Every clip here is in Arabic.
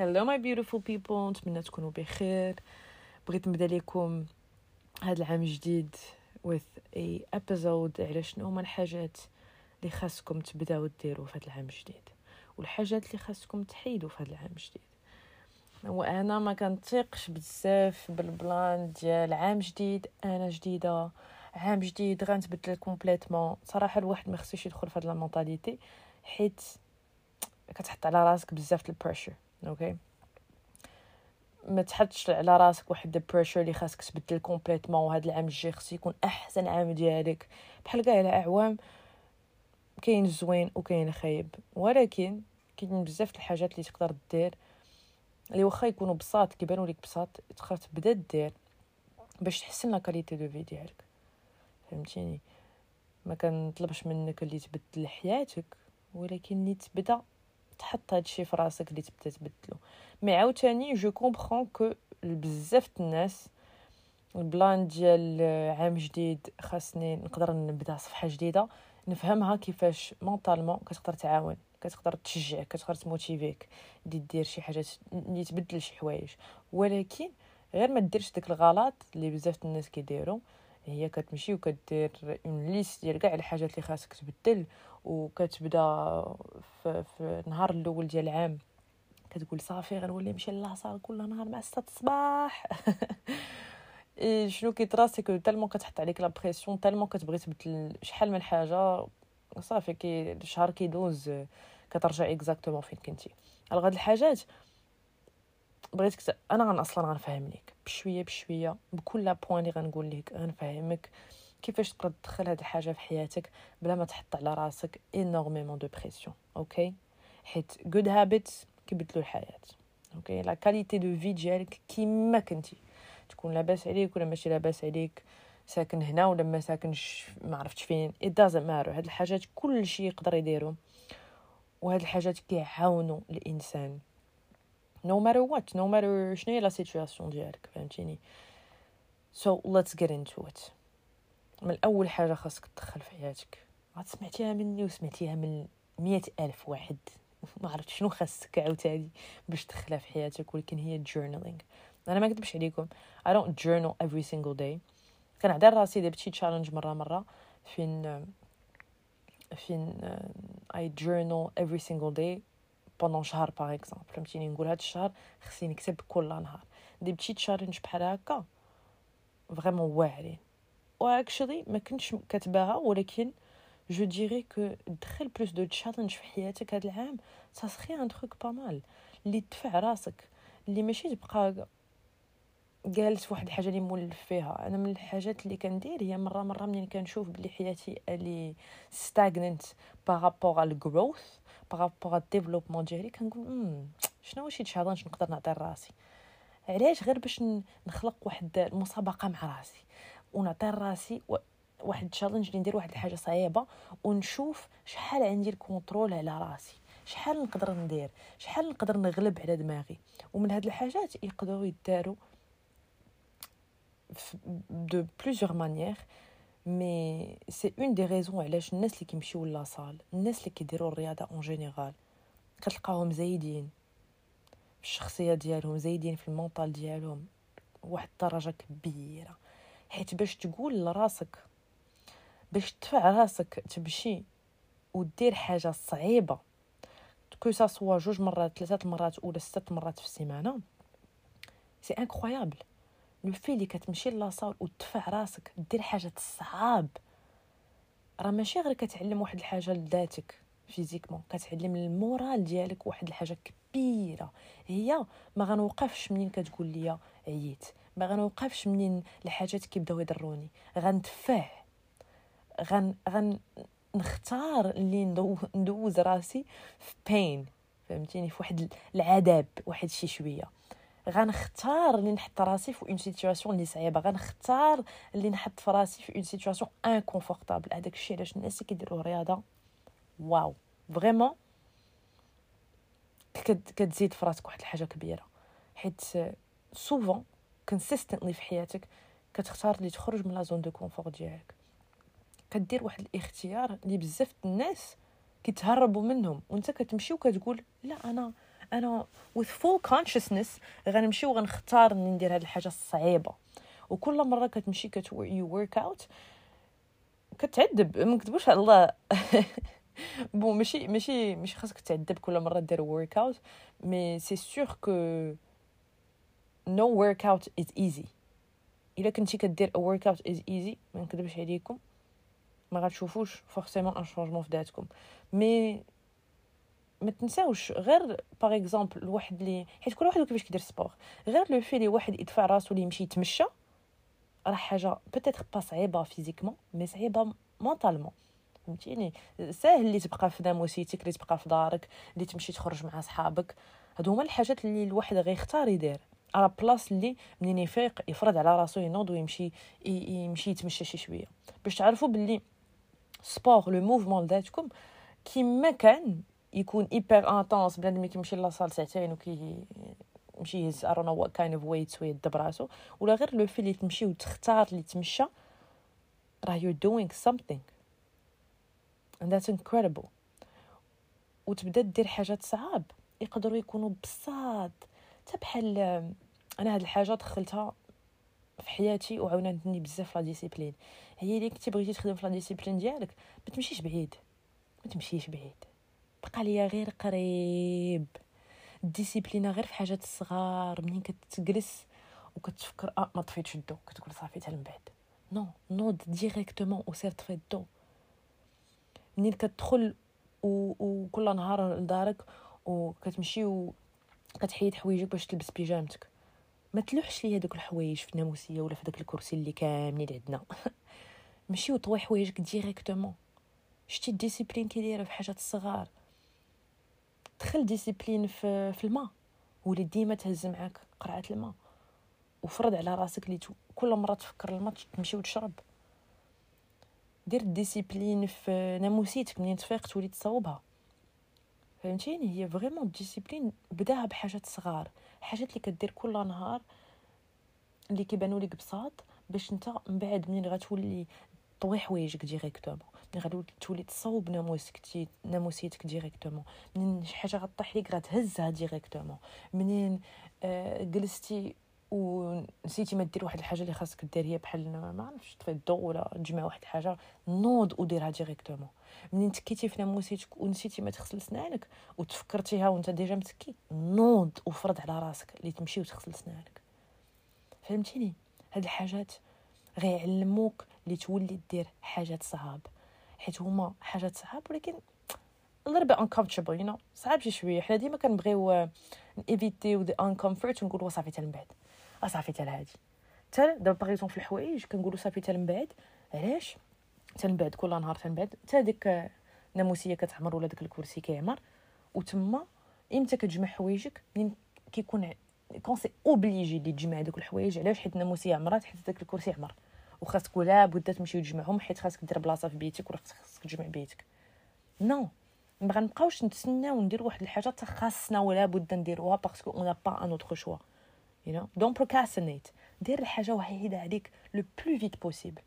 Hello my beautiful people. نتمنى تكونوا بخير. بغيت نبدا لكم هذا العام الجديد with a episode على شنو هما الحاجات اللي خاصكم تبداو ديروا في هذا العام الجديد والحاجات اللي خاصكم تحيدوا في هذا العام الجديد وأنا ما كنتيقش بزاف بال plan ديال عام جديد أنا جديدة. عام جديد غنتبدل complètement صراحة الواحد ما خصوش يدخل في هاد لا حيت كتحط على راسك بزاف ال pressure okay ما تحطش على راسك واحد ال pressure اللي خاصك تبدل complètement وهذا العام الجاي خصو يكون أحسن عام ديالك. بحال كاع الأعوام كاين زوين وكاين خايب. ولكن كاين بزاف الحاجات اللي تقدر دير اللي واخا يكونوا بساط كيبانوا لك بساط تقدر تبدا دير باش تحسن la qualité de vie ديالك. فهمتيني؟ ما كنطلبش منك اللي تبدل حياتك ولكن اللي تبدا تحط هادشي في راسك اللي تبدا تبدلو. mais عاوتاني je comprends que بزاف الناس ال plan ديال عام جديد خاصني نقدر نبدأ صفحة جديدة نفهمها كيفاش mentalement كتقدر تعاون كتقدر تشجعك كتقدر ت motiver ك اللي دير شي حاجات اللي تبدل شي حوايج. ولكن غير ما ديرش داك الغلط اللي بزاف الناس كيديروا هي كتمشي وكدير une liste ديال كاع الحاجات اللي خاصك تبدل وكتبدا في, في النهار الأول ديال العام كتقول صافي غنولي نمشي la salle كل نهار مع 6 الصباح. شنو كيطرا؟ c'est que tellement كتحط عليك la pression tellement كتبغي تبدل شحال من حاجة صافي كي الشهر كيدوز كترجع exactement فين كنتي. على غاد الحاجات بغيتك أنا غن أصلا غنفهم ليك بشوية بشوية بكل بوين اللي غنقول لك غنفهمك. كيفاش تقدر تدخل هاد الحاجة في حياتك بلا ما تحط على راسك énormément de pression okay حيت good habits كيبدلوا الحياة okay la qualité de vie ديالك كيما كنتي. تكون لاباس عليك ولا ماشي لاباس عليك ساكن هنا ولا ما ساكنش ما عرفتش فين it doesn't matter. هاد الحاجات كل شيء يقدر يديرهم وهاد الحاجات كيعاونوا الإنسان. No matter what no matter شنو هي la situation ديالك فهمتيني؟ So let's get into it. من أول حاجة خاصك تدخل في حياتك. عاد سمعتيها مني وسمعتيها من مية ألف واحد. ما عرفت شنو خاصك عاوتاني باش تدخلها في حياتك ولكن هي journaling. أنا ما كتبش عليكم. I don't journal every single day. كنعدل راسي درت شي challenge مرة مرة فين فين I journal every single day pendant شهر par exemple فهمتيني؟ نقول هاد الشهر خصني نكتب كل نهار. درت شي challenge بحال هكا vraiment واعرين. واكشلي ما كنتش كاتباها ولكن je dirais que دخل plus de challenge في حياتك هاد العام. ça serait un truc pas mal اللي تدفع راسك اللي ماشي تبقى جالس واحد الحاجة اللي مولف فيها. أنا من الحاجات اللي كندير هي مرة مرة منين كنشوف بلي حياتي اللي ستاغننت بارابور على الجروث بارابور على الديفلوبمون ديالي كنقول شنو شي challenge نقدر نعطي لراسي؟ علاش؟ غير باش نخلق واحد المسابقة مع راسي. ونعطي راسي واحد challenge اللي ندير واحد الحاجة صعيبة ونشوف شحال عندي ال control على راسي شحال نقدر ندير شحال نقدر نغلب على دماغي. ومن هاد الحاجات يقدروا يداروا de plusieurs manières mais c'est une des raisons علاش الناس اللي كيمشيو la salle الناس اللي كيديروا الرياضة en général كتلقاهم زايدين. في الشخصية ديالهم زايدين في ال mental ديالهم واحد الدرجة كبيرة. حيت باش تقول لراسك باش تدفع راسك تمشي ودير حاجة صعيبة que ce soit جوج مرات ثلاثة مرات ولا ست مرات في السيمانة c'est incroyable le fait اللي كتمشي la salle وتدفع راسك دير حاجة صعاب. راه ماشي غير كتعلم واحد الحاجة لذاتك physiquement كتعلم ال moral ديالك واحد الحاجة كبيرة. هي ما غنوقفش منين كتقول لي عييت. ما غنوقفش منين الحاجات كيبداو يضروني. غندفع غن غن نختار اللي ندوز راسي في peine فهمتيني؟ في واحد العذاب واحد شي شوية. غنختار اللي نحط راسي في une situation اللي صعيبة. غنختار اللي نحط في راسي في une situation inconfortable هذاك الشيء علاش الناس كيديروا رياضة wow. vraiment كتزيد في راسك واحد الحاجة كبيرة. حيت souvent consistently في حياتك كتختار اللي تخرج من la zone de confort ديالك. كدير واحد الاختيار اللي بزاف الناس كيتهربوا منهم وانت كتمشي وكتقول لا أنا أنا with full consciousness غنمشي وغنختار إني ندير هاد الحاجة الصعيبة. وكل مرة كتمشي كت you work out كتعذب. ما نكذبوش على الله. bon ماشي ماشي ماشي خاصك تعذب كل مرة دير workout mais c'est sûr que workout is easy إلا كنتي كدير workout is easy ما نكذبش عليكم. ما غتشوفوش forcément un changement في ذاتكم. mais ما تنساوش غير par exemple الواحد اللي حيت كل واحد كيفاش كيدير sport غير le fait لي واحد يدفع راسو اللي يمشي يتمشى راه حاجة peut-être pas صعيبة physiquement mais صعيبة mentalement فهمتيني؟ ساهل اللي تبقى في ناموسيتك اللي تبقى في دارك اللي تمشي تخرج مع صحابك هادو هما الحاجات اللي الواحد غيختار يدير. à la place اللي منين يفيق يفرض على راسو ينوض ويمشي يمشي يتمشى شي شوية. باش تعرفوا باللي sport le mouvement ذاتكم كيما كان يكون hyper intense بنادم كيمشي la salle ساعتين وكي يمشي يهز don't know what kind of weights ويدب راسو. ولا غير le fait اللي تمشي وتختار اللي تمشى راه you're doing something. And that's incredible. وتبدا دير حاجات صعاب. يقدروا يكونوا بساط. حتى بحال أنا هاد الحاجة دخلتها في حياتي وعاونتني بزاف la discipline. هي اللي كنتي بغيتي تخدم في la discipline ديالك ما تمشيش بعيد. ما تمشيش بعيد. بقى ليا غير قريب. la discipline غير في حاجات صغار منين كتجلس وكتفكر آه ما طفيتش الضو. كتقول صافي حتى من بعد. non نوض directement وسير طفي الضو منين كتدخل. وكل نهار لدارك وكتمشي كتحيد حوايجك باش تلبس بيجامتك. ما تلوحش ليا دوك الحوايج في الناموسية ولا في داك الكرسي اللي كاملين عندنا. ماشي وطوي حوايجك directement شتي la discipline كيدير في حاجات الصغار. دخل discipline في, في الماء. ولي ديما تهز معاك قرعة الماء. وفرض على راسك اللي كل مرة تفكر الماء تمشي وتشرب. دير discipline في ناموسيتك منين تفيق تولي تصاوبها فهمتيني؟ هي vraiment discipline بداها بحاجات صغار. حاجات اللي كدير كل نهار اللي كيبانوا لك بساط باش انت من بعد منين غتولي طوي حوايجك directement ملي غادي تولي تصوب ناموسك ناموسيتك directement منين شي حاجة غطيح ليك غتهزها directement منين آه جلستي ونسيتي ما دير واحد الحاجة اللي خاصك دير هي بحال ما عرفتش تطفي الضوء ولا تجمع واحد الحاجة نوض وديرها directement منين تكيتي في ناموسيتك ونسيتي ما تغسل سنانك وتفكرتيها وأنت déjà متكي نوض وفرض على راسك اللي تمشي وتغسل سنانك فهمتيني؟ هاد الحاجات غيعلموك اللي تولي دير حاجات صعاب. حيت هما حاجات صعاب ولكن little bit uncomfortable you know. صعاب شي شوية. حنا ديما كنبغيو éviter-يو the uncomfort ونقولوا صافي حتى من بعد. صافي حتى لهادي حتى دابا باغ في الحوايج كنقولوا صافي حتى من بعد. علاش؟ حتى من بعد كل نهار حتى من بعد. حتى ديك الناموسيه كتعمر ولا داك الكرسي كيعمر. وتما إمتى كتجمع حوايجك منين كيكون quand c'est obligé اللي تجمع دوك الحوايج. علاش؟ حيت الناموسية عمرات حيت داك الكرسي عمر. وخاصك ولا بد تمشي تجمعهم حيت خاصك دير بلاصة في بيتك ولا خاصك تجمع بيتك. non ما غنبقاوش نتسناو وندير واحد الحاجة حتى خاصنا ولا بد نديروها parce qu'on n'a pas un autre choix you know? Don't procrastinate. دير الحاجة وحيده عليك le plus vite possible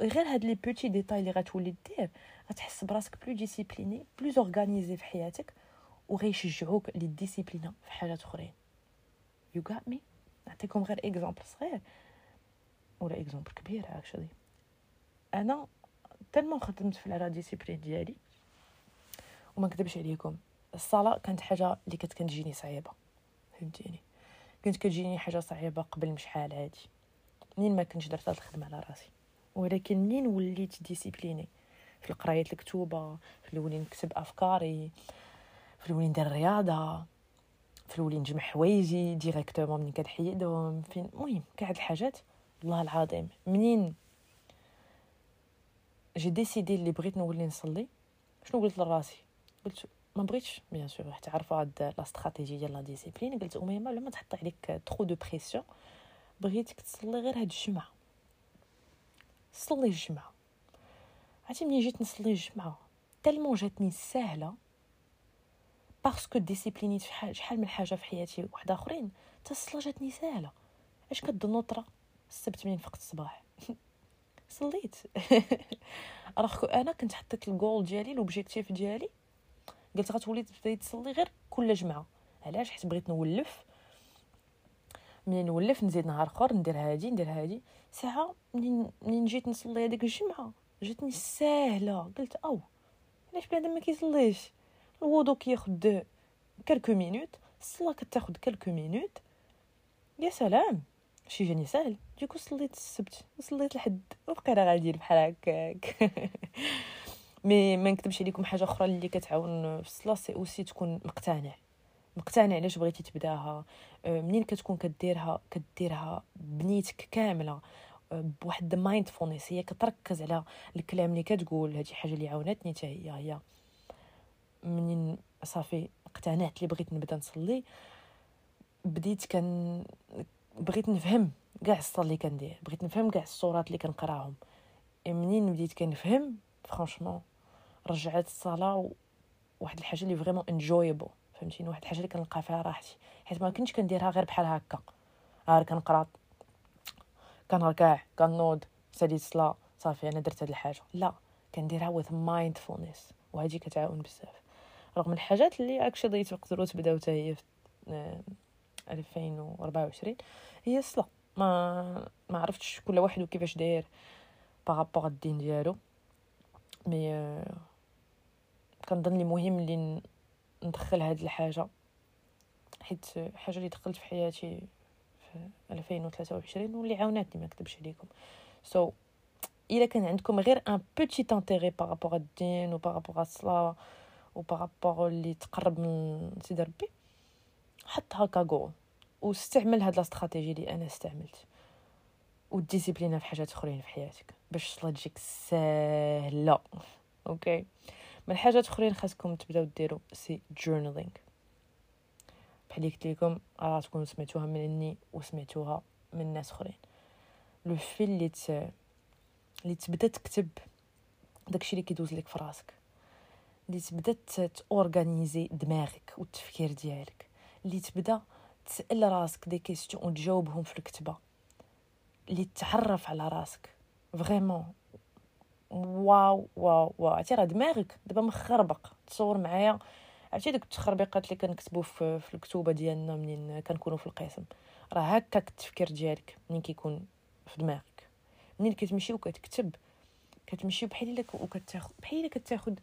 غير هاد les petits détails اللي غتولي دير غتحس براسك plus discipliné plus organisé في حياتك وغيشجعوك لل discipline في حاجات أخرين. يو غات mais نعطيكم غير exemple صغير. ولا exemple كبير actually أنا tellement خدمت في la discipline ديالي وما نكذبش عليكم. الصلاة كانت حاجة اللي كانت كتجيني صعيبة. فهمتيني؟ كانت كتجيني حاجة صعيبة قبل مشحال عادي منين ما كنتش درت الخدمة على راسي. ولكن منين وليت disciplinée؟ في القرايه الكتوبة في الأولين نكتب أفكاري في الأولين ندير الرياضه في الأولين نجمع حوايجي directement منين كنحيدهم فين؟ المهم كاع هاد الحاجات والله العظيم. منين جي décidé اللي بغيت نولي نصلي؟ شنو قلت لراسي؟ قلت ما بغيتش bien sûr حتى عارفه هاد la stratégie ديال la discipline قلت اميمه لما تحط عليك trop de pression بغيتك تصلي غير هاد الجمعة. صلي الجمعة. عرفتي ملي جيت نصلي الجمعة؟ tellement جاتني ساهله parce que discipline يت في شحال من حاجة في حياتي وحده آخرين حتى الصلاة جاتني ساهله اش كظنوا طرا السبت منين فقت الصباح؟ صليت. راه أنا كنت حطيت الجول ديالي l'objectif ديالي. قلت غتولي تبداي تصلي غير كل جمعة. علاش؟ حيت بغيت نولف. منين نولف؟ نزيد نهار آخر ندير هادي ندير هادي. ساعة منين جيت نصلي هذيك الجمعة؟ جاتني ساهلة. قلت أو علاش بنادم ما كيصليش؟ الوضو كياخد quelques minutes. الصلاة كتاخد quelques minutes. يا سلام! شي جاني ساهل. d'un coup صليت السبت. وصليت الحد. وبقينا غاديين بحال هكاك. mais ما نكذبش عليكم حاجة أخرى اللي كتعاون في الصلاة سي أوسي تكون مقتنع. مقتنع علاش بغيتي تبداها؟ آه، منين كتكون كديرها؟ كديرها بنيتك كاملة. آه، بواحد mindfulness هي كتركز على الكلام اللي كتقول هذه حاجة اللي عاونتني حتى هي هي. منين صافي اقتنعت اللي بغيت نبدا نصلي. بديت كان بغيت نفهم كاع الصلاة اللي كندير بغيت نفهم كاع الصورات اللي كنقراهم. منين بديت كنفهم؟ franchement رجعت الصلاة واحد الحاجة اللي vraiment enjoyable فهمتيني؟ واحد الحاجة اللي كنلقى فيها راحتي. حيت ما كنتش كنديرها غير بحال هكا. غير كنقرأ كنركع كنوض ساليت الصلاة صافي أنا درت هاد الحاجة. لا كنديرها with mindfulness. وهذه كتعاون بزاف. رغم الحاجات اللي actually تقدروا تبداو حتى هي في 2024 هي الصلاة. ما ما عرفتش كل واحد وكيفاش داير par rapport الدين ديالو. mais كنظن لي مهم اللي ندخل هاد الحاجة حيت حاجة اللي دخلت في حياتي في 2023 واللي عاوناتني ما نكذبش عليكم. so so, إلا كان عندكم غير un petit intérêt par rapport الدين و par rapport الصلاه و par rapport اللي تقرب من سيدي ربي حطها كاغول واستعمل هاد الاستراتيجي اللي أنا استعملت و discipline في حاجات أخرين في حياتك باش الصلاه تجيك ساهلة. okay من حاجات أخرين خاصكم تبداو ديروا c'est journaling بحال قلت لكم راه تكونوا سمعتوها مني وسمعتوها من ناس أخرين. le fait اللي ت... اللي تبدا تكتب داكشي اللي كيدوز لك في راسك. اللي تبدا ت organiser دماغك والتفكير ديالك. اللي تبدا تسأل راسك des questions وتجاوبهم في الكتابه اللي تعرف على راسك. vraiment. واو واو واو. عرفتي راه دماغك دابا مخربق. تصور معايا. عرفتي ديك التخربيقات اللي كنكتبوا في, في الكتوبة ديالنا منين كنكونوا في القسم. راه هكاك التفكير ديالك منين كيكون في دماغك. منين كتمشي وكتكتب. كتمشي بحال إلا وكتاخذ بحال إلا كتاخذ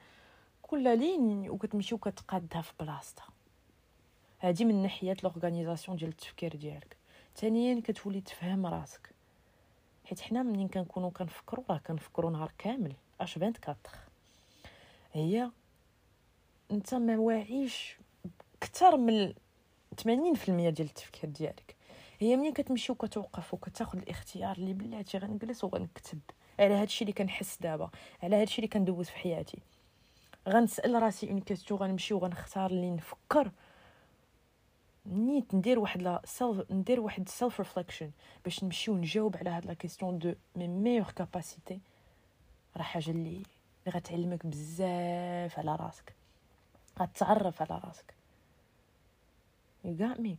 كل لين وكتمشي وكتقادها في بلاصتها. هادي من ناحية لورغانيزاسيون ديال التفكير ديالك. ثانيا كتولي تفهم راسك. حيت حنا منين كنكونوا كنفكروا راه كنفكروا نهار كامل. اش 24 هي انت ما واعيش أكثر من 80% ديال التفكير ديالك. هي منين كتمشي وكتوقف وكتاخذ الاختيار اللي بلاتي غنجلس وغنكتب على هادشي اللي كنحس دابا على هادشي اللي كندوز في حياتي. غنسأل راسي une question غنمشي وغنختار اللي نفكر نيت ندير واحد la self ندير واحد self reflection باش نمشي ونجاوب على هاد la question de mes meilleures capacités راه حاجة اللي غتعلمك بزاف على راسك. غتعرف على راسك. You got me.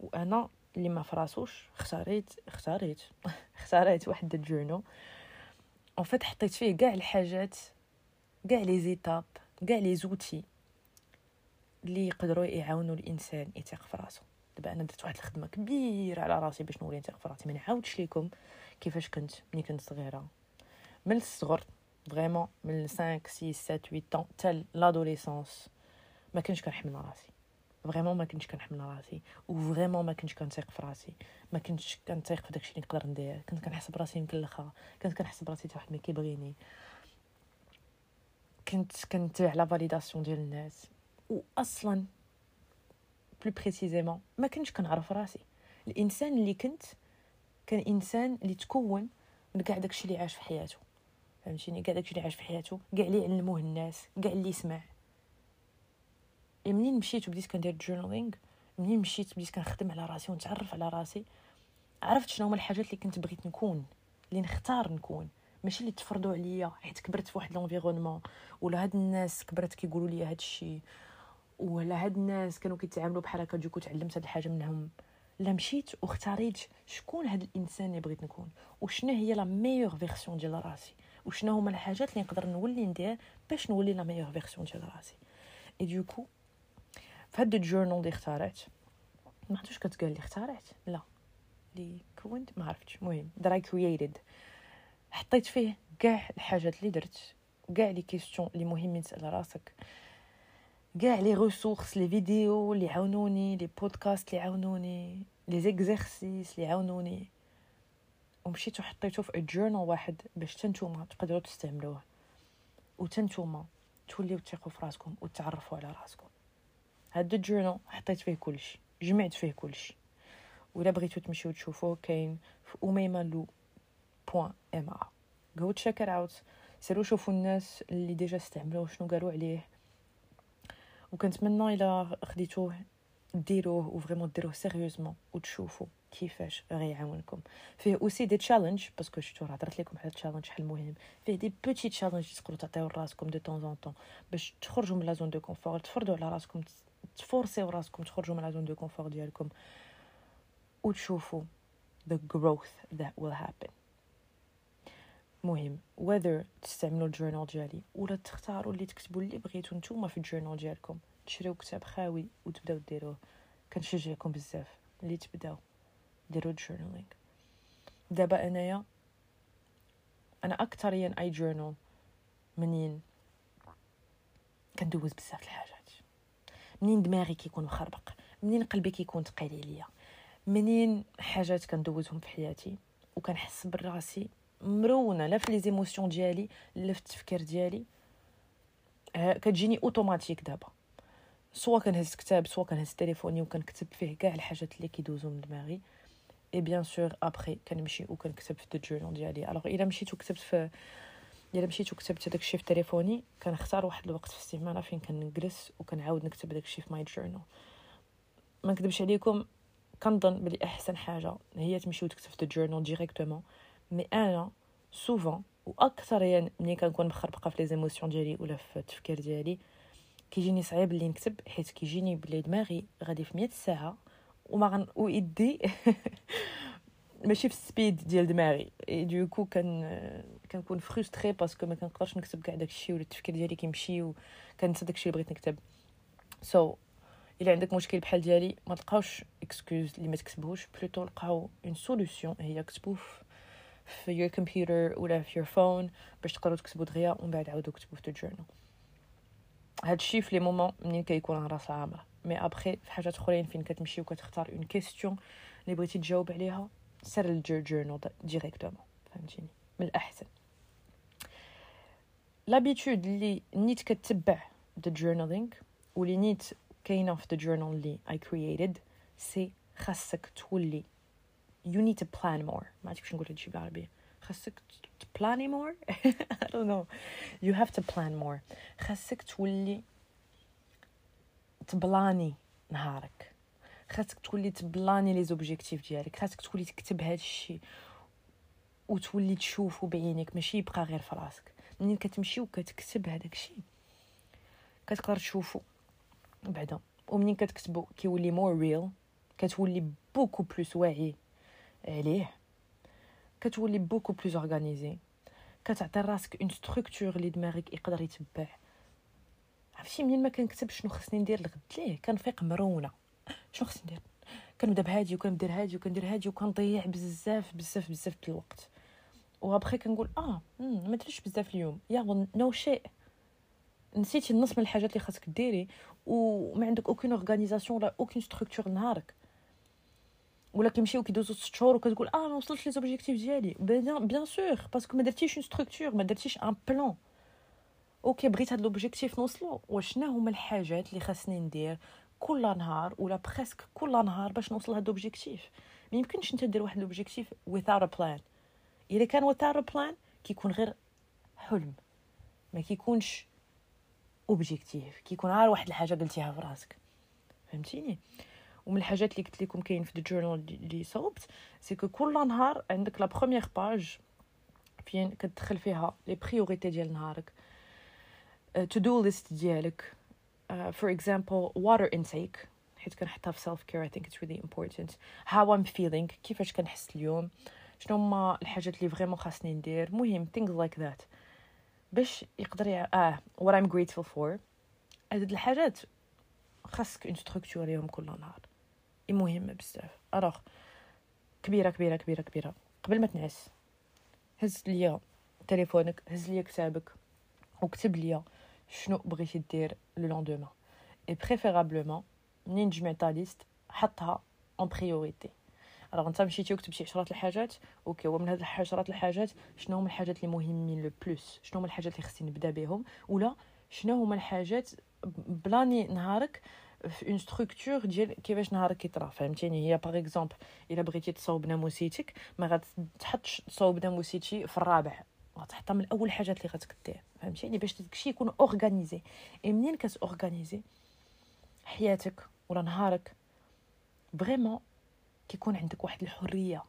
وأنا اللي ما فراسوش اختاريت اختاريت. اختاريت واحد ال journal en fait حطيت فيه كاع الحاجات كاع les étapes كاع les outils اللي يقدروا يعاونوا الإنسان يثق في راسو. دابا أنا درت واحد الخدمة كبيرة على راسي باش نولي نثق في راسي ما نعاودش لكم كيفاش كنت ملي كنت صغيرة. من الصغر vraiment من 5 6 7 8 طون حتى l'adolescence ما كنتش كنحمل راسي. vraiment ما كنتش كنحمل راسي. و vraiment ما كنتش كنثيق في راسي. ما كنتش كنثيق في داكشي اللي نقدر ندير. كنت كنحس براسي مكلخة. كنت كنحس براسي واحد ما كيبغيني. كنت كنتبع la validation ديال الناس. واصلا plus précisément ما كنتش كنعرف راسي الانسان اللي كنت كان انسان اللي تكون من كاع داكشي اللي عاش في حياته فهمتيني كاع داكشي اللي عاش في حياته كاع اللي علموه الناس كاع اللي سمع منين مشيت وبديت كندير journaling منين مشيت بديت كنخدم على راسي ونتعرف على راسي عرفت شنو هما الحاجات اللي كنت بغيت نكون اللي نختار نكون ماشي اللي تفرضوا عليا حيت كبرت في واحد l'environnement ولا هاد الناس كبرت كيقولوا لي هاد الشيء ولا هاد الناس كانوا كيتعاملوا بحال هكا donc تعلمت هاد الحاجة منهم. لا مشيت واختاريت شكون هاد الإنسان اللي بغيت نكون وشنو هي la meilleure version ديال راسي وشنو هما الحاجات اللي نقدر نولي ندير باش نولي la meilleure version ديال راسي. et donc في هاد ال journal اللي اختارت ما عرفتش كتقال اللي اختارت لا. اللي كونت ما عرفتش. المهم I created. حطيت فيه كاع الحاجات اللي درت كاع les questions اللي مهمين تسأل راسك. كاع les ressources les vidéos اللي عاونوني les podcasts اللي عاونوني les exercices اللي عاونوني ومشيت وحطيته في journal واحد باش تنتوما تقدروا تستعملوه. وتنتوما توليو تثقوا في راسكم وتعرفوا على راسكم. هاد ال journal حطيت فيه كلشي جمعت فيه كلشي. ولا بغيتو تمشيو تشوفوه كاين في اميمالو point M A go check out سيروا شوفوا الناس اللي déjà استعملوه شنو قالوا عليه. وكنتمنى الا خديتوه ديروه و vraiment ديروه sérieusement وتشوفوا كيفاش غيعاونكم فيه aussi des challenges parce que شفتو راه هضرت لكم على ال challenge شحال مهم فيه des petits challenges تقدروا تعطيو لراسكم دو طون طون باش تخرجوا من la zone de confort تفرضوا على راسكم تفورسيو راسكم تخرجوا من la zone de confort ديالكم وتشوفوا the growth that will happen. مهم. whether تستعملوا ال journal ديالي. ولا تختاروا اللي تكتبوا اللي بغيتو نتوما في ال journal ديالكم. تشريو كتاب خاوي وتبداو ديروه. كنشجعكم بزاف. اللي تبداو ديروا journaling دابا انايا أنا اكثريا I journal منين؟ كندوز بزاف الحاجات. منين دماغي كيكون مخربق؟ منين قلبي كيكون ثقيل عليا؟ منين حاجات كندوزهم في حياتي؟ وكنحس براسي مرونة لا في les émotions ديالي لا في التفكير ديالي. كتجيني أوتوماتيك دابا. soit كنهز كتاب soit كنهز تليفوني وكنكتب فيه كاع الحاجات اللي كيدوزو من دماغي. et bien sûr après كنمشي وكنكتب في ال journal ديالي. alors إلا مشيت وكتبت في إلا مشيت وكتبت داك الشيء في تليفوني كنختار واحد الوقت في السيمانة فين كنجلس وكنعاود نكتب داك الشيء في my journal ما نكذبش عليكم كنظن بلي أحسن حاجة هي تمشي وتكتب في ال journal directement mais أنا souvent واكثريا ملي كنكون مخربقة في les émotions ديالي ولا في التفكير ديالي. كيجيني صعيب اللي نكتب حيت كيجيني بلي دماغي غادي في 100 ساعة وما غن ويدي ماشي في ال speed ديال دماغي. donc كان كنكون frustrée parce que ما كنقدرش نكتب كاع داكشي ولا التفكير ديالي كيمشي وكنسى داكشي اللي بغيت نكتب. so so, إلا عندك مشكل بحال ديالي ما تلقاوش excuse اللي ما تكتبوش plutôt لقاو une solution هي كتبوه في your computer ولا في your phone باش تقدروا تكتبوا دغيا ومن بعد عاودوا كتبوا في ال journal هادشي في les moments منين كيكون راس عامره mais après في حاجات أخرين فين كتمشي وكتختار une question اللي بغيتي تجاوب عليها سير ل your journal directement فهمتيني؟ من الأحسن. l'habitude اللي نيت كتبع the journaling واللي نيت كاينة في the journal اللي I created c'est خاصك تولي you need to plan more. ما عرفتش نقول هادشي بالعربي خاصك تبلاني more I don't know. You have to plan more. خاصك تولي تبلاني نهارك. خاصك تولي تبلاني les objectifs ديالك. خاصك تولي تكتب هذا الشيء وتولي تشوفه بعينيك ماشي يبقى غير في راسك. منين كتمشي وكتكتب هذاك الشيء كتقدر تشوفو بعدا. ومنين كتكتبو كيولي more real كتولي beaucoup plus واعي. عليه كتولي beaucoup plus organisé. كتعطي راسك une structure اللي دماغك يقدر يتبع. عرفتي منين ما كنكتب شنو خصني ندير الغد؟ ليه؟ كنفيق مرونة. شنو خصني ندير؟ كنبدأ بهادي وكنبدأ هادي وكندير هادي وكنضيع بزاف بزاف بزاف د الوقت. وأبخي كنقول آه ما درتش بزاف اليوم. you know شيء نسيتي النص من الحاجات اللي خاصك ديري. وما عندك aucune organisation ولا aucune structure نهارك ولا كيمشيو كيدوزو ست شهور وكتقول آه ما وصلتش les objectifs ديالي. bien sûr parce que ما درتيش une structure ما درتيش un plan okay بغيت هاد l'objectif نوصلو. وشنا هما الحاجات اللي خاصني ندير كل نهار ولا presque كل نهار باش نوصل لهاد l'objectif ما يمكنش أنت دير واحد l'objectif without a plan. إذا كان without a plan كيكون غير حلم. ما كيكونش objectif كيكون غير واحد الحاجة قلتيها في راسك. فهمتيني؟ ومن الحاجات اللي قلت لكم كاين في ال journal اللي صوبت c'est que كل نهار عندك la première page فين كتدخل فيها les priorités ديال نهارك. to-do list ديالك. for example water intake حيت كنحطها في self-care I think it's really important how I'm feeling كيفاش كنحس اليوم شنو هما الحاجات اللي vraiment خاصني ندير مهم things like that. باش يقدر يع... آه what I'm grateful for. هاد الحاجات خاصك une structure ليهم كل نهار. مهمه بزاف. alors كبيرة كبيرة كبيرة كبيرة. قبل ما تنعس هز ليا تليفونك هز ليا كتابك وكتب ليا شنو بغيتي دير le lendemain et préférablement منين تجمع liste حطها en priorité alors أنت مشيتي وكتبتي عشرات الحاجات okay ومن هاد عشرات الحاجات شنو هما الحاجات اللي مهمين le plus شنو هما الحاجات اللي خصني نبدأ بهم؟ ولا شنو هما الحاجات بلاني نهارك في une structure ديال كيفاش نهارك يطرا فهمتيني؟ هي par exemple إلا بغيتي تصاوب ناموسيتك ما غاتحطش تصاوب ناموسيتي في الرابع. غتحطها من أول حاجات اللي غاتك دير فهمتيني؟ باش داكشي يكون organisé اي منين كتورغانيزي حياتك ولا نهارك. vraiment كيكون عندك واحد الحرية.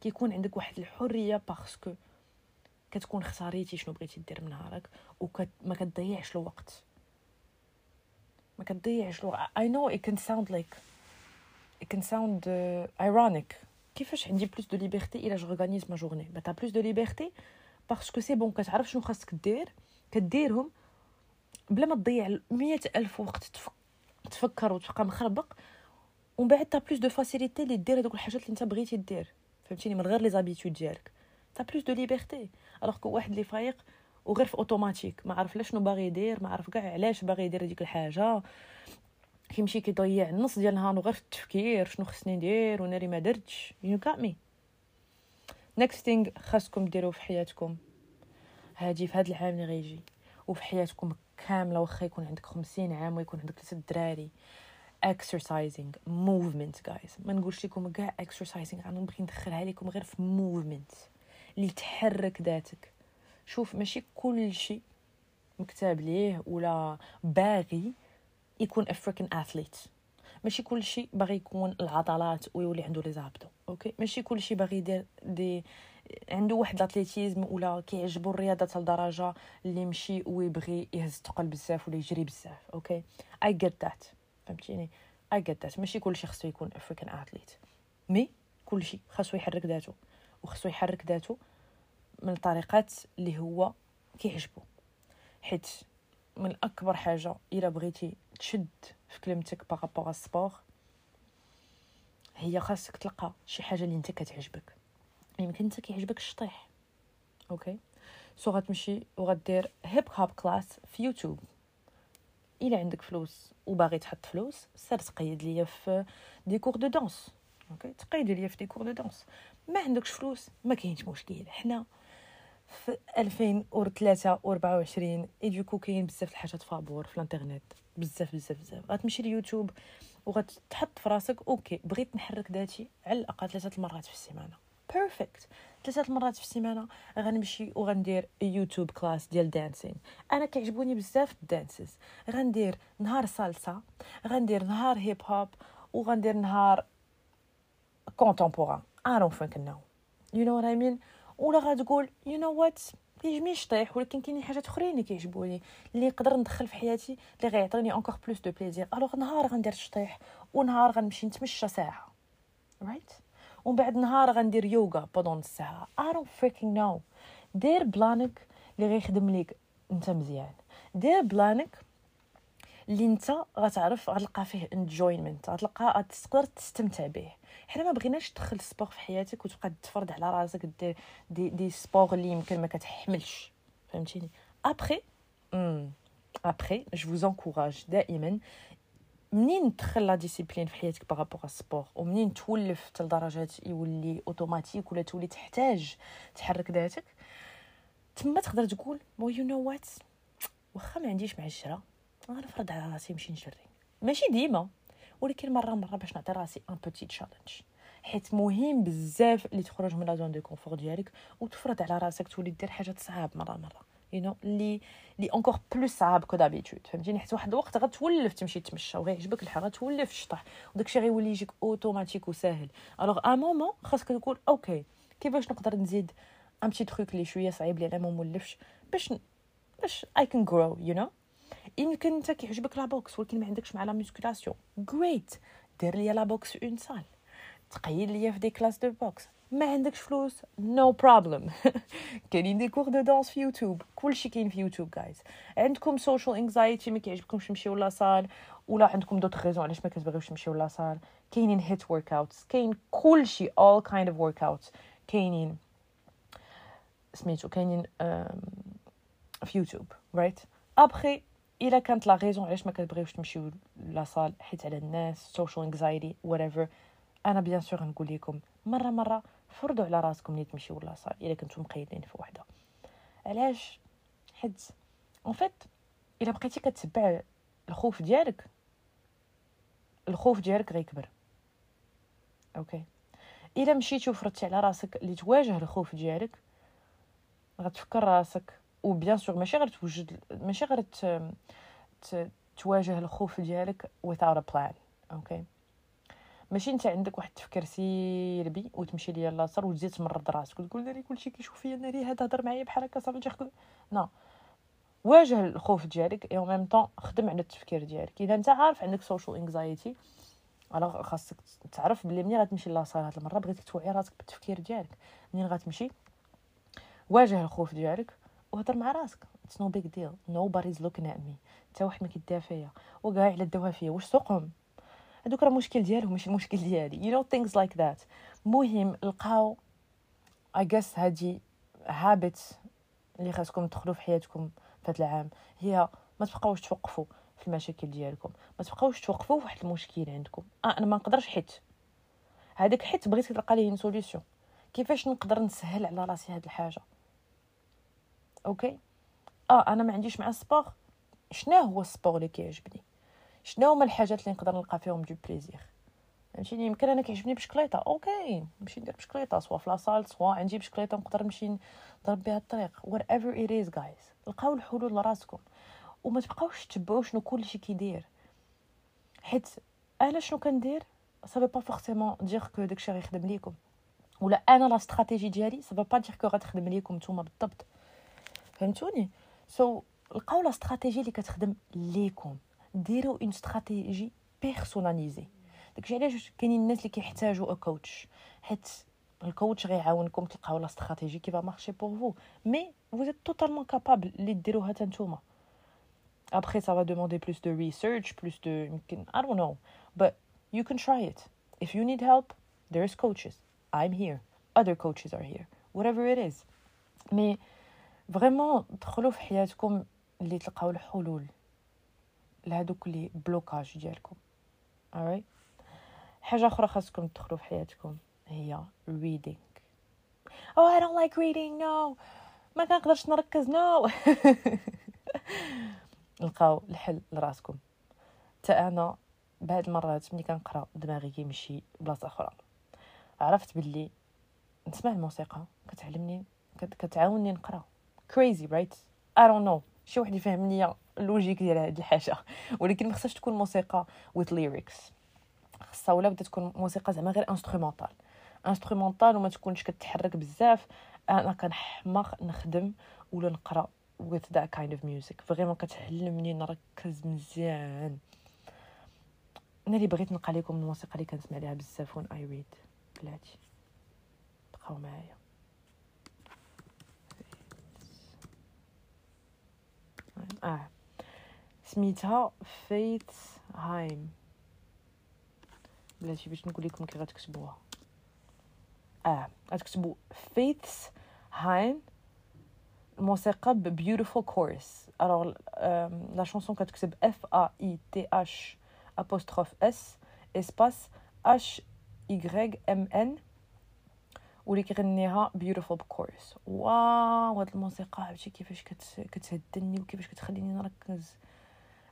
كيكون عندك واحد الحرية parce que كتكون اختاريتي شنو بغيتي دير من نهارك وما كتضيعش الوقت. ما كتضيعش الوقت I know it can sound like it can sound uh, ironic. كيفاش عندي plus de liberté الا j'organise ma journée ben t'as plus de liberté parce que c'est bon كتعرف شنو خاصك دير؟ كديرهم بلا ما تضيع مية ألف وقت تفكر وتبقى مخربق. ومن بعد t'as plus de facilité اللي دير هذوك الحاجات اللي انت بغيتي دير. فهمتيني؟ من غير les habitudes ديالك. t'as plus de liberté alors que واحد اللي فايق وغير في أوتوماتيك. ما عرف لا شنو باغي يدير ما عرف كاع علاش باغي يدير هذيك الحاجة. كيمشي كيضيع النص ديال نهارو غير في التفكير شنو خصني ندير وناري ما درتش. you get me next thing خاصكم ديروه في حياتكم. هادي في هاد العام اللي غيجي. وفي حياتكم كاملة واخا يكون عندك خمسين عام ويكون عندك ثلاثة دراري. Exercising. Movement guys. ما نقولش لكم كاع exercising. أنا نبغي ندخلها لكم غير في movement. اللي تحرك ذاتك. شوف ماشي كل شيء مكتاب ليه ولا باغي يكون a freaking athlete ماشي كل شيء باغي يكون العضلات ويولي عنده les abdos okay؟ ماشي كل شيء باغي يدير des عنده واحد ال athlétisme ولا كيعجبو الرياضة الدرجه اللي يمشي ويبغي يهز ثقل بزاف ولا يجري بزاف okay؟ I get that فهمتيني؟ I get that ماشي كل شيء خصو يكون a freaking athlete mais كل شيء خاصو يحرك ذاته وخصو يحرك ذاته من الطريقات اللي هو كيعجبو. حيت من أكبر حاجة إلا بغيتي تشد في كلمتك par rapport au sport هي خاصك تلقى شي حاجة اللي أنت كتعجبك. يمكن أنت كيعجبك الشطيح. okay so غتمشي وغدير hip hop class في يوتيوب. إلا عندك فلوس وباغي تحط فلوس سير تقيد ليا في des cours de danse okay تقيد ليا في des cours de danse ما عندكش فلوس ما كاينش مشكل. حنا في 2023 et du coup كاين بزاف الحاجات فابور في الانترنت. بزاف بزاف بزاف. غتمشي ليوتيوب وغتحط في راسك okay بغيت نحرك ذاتي على الأقل ثلاثة المرات في السيمانة. perfect ثلاثة المرات في السيمانة غنمشي وغندير YouTube class ديال dancing أنا كيعجبوني بزاف ال dances غندير نهار صالصا غندير نهار hip hop وغندير نهار contemporain I don't fucking know. You know what I mean? ولا غتقول you know what كيعجبني الشطيح ولكن كاينين حاجات أخرين اللي كيعجبوني اللي نقدر ندخل في حياتي اللي غيعطيني encore plus de plaisir alors نهار غندير الشطيح ونهار غنمشي نتمشى ساعة right ومن بعد نهار غندير يوغا pendant ساعة I don't freaking know. دير plan اللي غيخدم ليك أنت مزيان. دير plan اللي أنت غتعرف غتلقى فيه enjoyment غتلقى تقدر تستمتع به. حنا ما بغيناش تدخل ال sport في حياتك وتبقى تفرض على راسك دير des des sports اللي يمكن ما كتحملش. فهمتيني؟ après après je vous encourage دائما. منين تدخل la discipline في حياتك par rapport ال sport ومنين تولف حتى لدرجات يولي اوتوماتيك ولا تولي تحتاج تحرك ذاتك؟ تما تقدر تقول مو you know what واخا ما عنديش مع الجرا غنفرض على راسي نمشي نجري. ماشي ديما. ولكن مرة مرة باش نعطي راسي un petit challenge حيت مهم بزاف اللي تخرج من la zone de confort ديالك وتفرض على راسك تولي دير حاجات صعاب مرة مرة. you know اللي اللي encore plus صعاب que d'habitude فهمتيني؟ حيت واحد الوقت غتولف تمشي تمشى وغيعجبك الحال غتولف تشطح وداكشي غيولي يجيك اوتوماتيك وساهل alors un moment خاصك تقول okay كيفاش نقدر نزيد un petit truc اللي شوية صعيب لي أنا ما مولفش باش باش I can grow you know يمكن انت كيعجبك la boxe ولكن ما عندكش مع la musculation. great دير ليا la boxe en salle. تقيد ليا في des classes de boxe. ما عندكش فلوس؟ no problem كاينين des cours de danse في يوتيوب. كلشي كاين في YouTube guys عندكم social anxiety ما كيعجبكمش تمشيو la salle ولا عندكم d'autres raisons علاش ما كتبغيوش تمشيو la salle كاينين HIIT workouts كاين كلشي all kind of workouts. كاينين سميتو كاينين في YouTube right ابخي إلا كانت la raison علاش ما كتبغيوش تمشيو la salle حيت على الناس social anxiety whatever. أنا bien sûr نقول لكم مرة مرة فرضوا على راسكم ملي تمشيو la salle إلا كنتو مقيدين في وحدة. علاش؟ حيت en fait إلا بقيتي كتبع الخوف ديالك الخوف ديالك غيكبر. okay إلا مشيتي وفرضتي على راسك اللي تواجه الخوف ديالك غتفكر راسك و bien sûr ماشي غير توجد ماشي غير تواجه الخوف ديالك without a plan okay ماشي انت عندك واحد التفكير سلبي وتمشي ليا la salle وتزيد تمرض راسك وتقول ناري كلشي كيشوف فيا ناري هذا هضر معايا بحال هكا صافي تاخذ no واجه الخوف ديالك اي ميم طون خدم على التفكير ديالك. إذا أنت عارف عندك social anxiety alors خاصك تعرف بلي ملي غتمشي la salle هاد المرة؟ بغيتك توعي راسك بالتفكير ديالك. منين غتمشي؟ واجه الخوف ديالك وهضر مع راسك. it's no big deal nobody's looking at me حتى واحد ما كيدير فيا. وكاع على داوها فيا. واش سوقهم؟ هذوك راه مشكل ديالهم ماشي المشكل ديالي. You know things like that. مهم لقاو I guess هادي habits اللي خاصكم تدخلوا في حياتكم في هذا العام. هي ما تبقاوش توقفوا في المشاكل ديالكم. ما تبقاوش توقفوا في واحد المشكل عندكم. آه أنا ما نقدرش حيت. هذاك حيت بغيت تلقى ليه solution كيفاش نقدر نسهل على راسي هاد الحاجة؟ okay؟ آه أنا ما عنديش مع ال sport. شنو هو ال sport اللي كيعجبني؟ شنو هما الحاجات اللي نقدر نلقى فيهم du plaisir فهمتيني؟ يمكن أنا كيعجبني بشكليطة. okay نمشي ندير بشكليطة soit في la salle soit عندي بشكليطة نقدر نمشي نضرب بها الطريق. whatever it is guys لقاو الحلول لراسكم. وما تبقاوش تتبعوا شنو كلشي كيدير. حيت أنا شنو كندير؟ ça veut pas forcément dire que داكشي غيخدم ليكم. ولا أنا la stratégie ديالي ça veut pas dire que غتخدم ليكم نتوما بالضبط. فهمتوني؟ so, لقاو la stratégie اللي كتخدم ليكم ديروا une stratégie personnalisée داكشي علاش؟ كاينين الناس اللي كيحتاجوا a coach حيت ال coach غيعاونكم تلقاو la stratégie qui va marcher pour vous mais vous êtes totalement capable اللي ديروها حتى نتوما. Après ça va demander plus de research plus de I don't know. But you can try it. If you need help there's coaches. I'm here. Other coaches are here. Whatever it is. Mais فريمون دخلوا في حياتكم اللي تلقاو الحلول لهذوك لي بلوكاج ديالكم. Alright. حاجة أخرى خاصكم تدخلوا في حياتكم هي reading. Oh I don't like reading no. ما كنقدرش نركز no. لقاو الحل لراسكم. حتى أنا بعض المرات ملي كنقرا دماغي كيمشي بلاصه أخرى. عرفت باللي نسمع الموسيقى كتعلمني كتعاونني نقرا. Crazy right? I don't know. شي واحد يفهم ليا ال logique ديال هاد الحاجة. ولكن ما خصهاش تكون موسيقى with lyrics. خصها ولا بدا تكون موسيقى زعما غير instrumentale انسترومونتال وما تكونش كتحرك بزاف. أنا كنحماق نخدم ولا نقرأ with that kind of music. فريمون كتعلمني نركز مزيان. أنا اللي بغيت نلقى لكم الموسيقى اللي كنسمع ليها بزاف وين اي ريد بلاتي. بقاو معايا. آه سميتها فيت هايم بلاتي باش نقول لكم كي غتكتبوها آه غتكتبوا فيتس هايم الموسيقى بيوتيفول كورس الوغ لا شونسون كتكتب اف ا اي تي اش apostrophe اس اسباس اش y ام ان واللي كيغنيها بيوتيفول بكورس واو هاد الموسيقى عرفتي كيفاش كتهدني وكيفاش كتخليني نركز.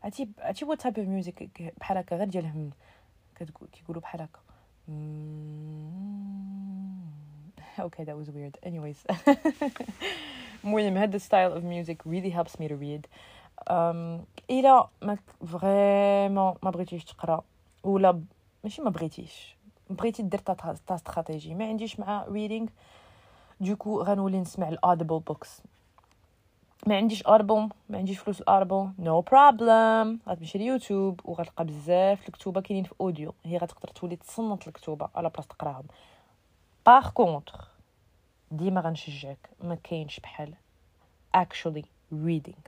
عرفتي عرفتي what type of music بحال هكا غير ديال الهم كيقولوا بحال هكا. Okay that was weird. Anyways. المهم هذا style of music really helps me to read. um, إلا ما vraiment ما بغيتيش تقرأ ولا ماشي ما بغيتيش. بغيتي دير تا استراتيجي. ما عنديش مع reading du coup غنولي نسمع ال audible books ما عنديش اربوم ما عنديش فلوس الاربوم no no problem غتمشي ليوتيوب وغتلقى بزاف الكتوبة كاينين في audio هي غتقدر تولي تصنت الكتوبة على بلاصة تقراهم par contre ديما غنشجعك ما كاينش بحال actually reading.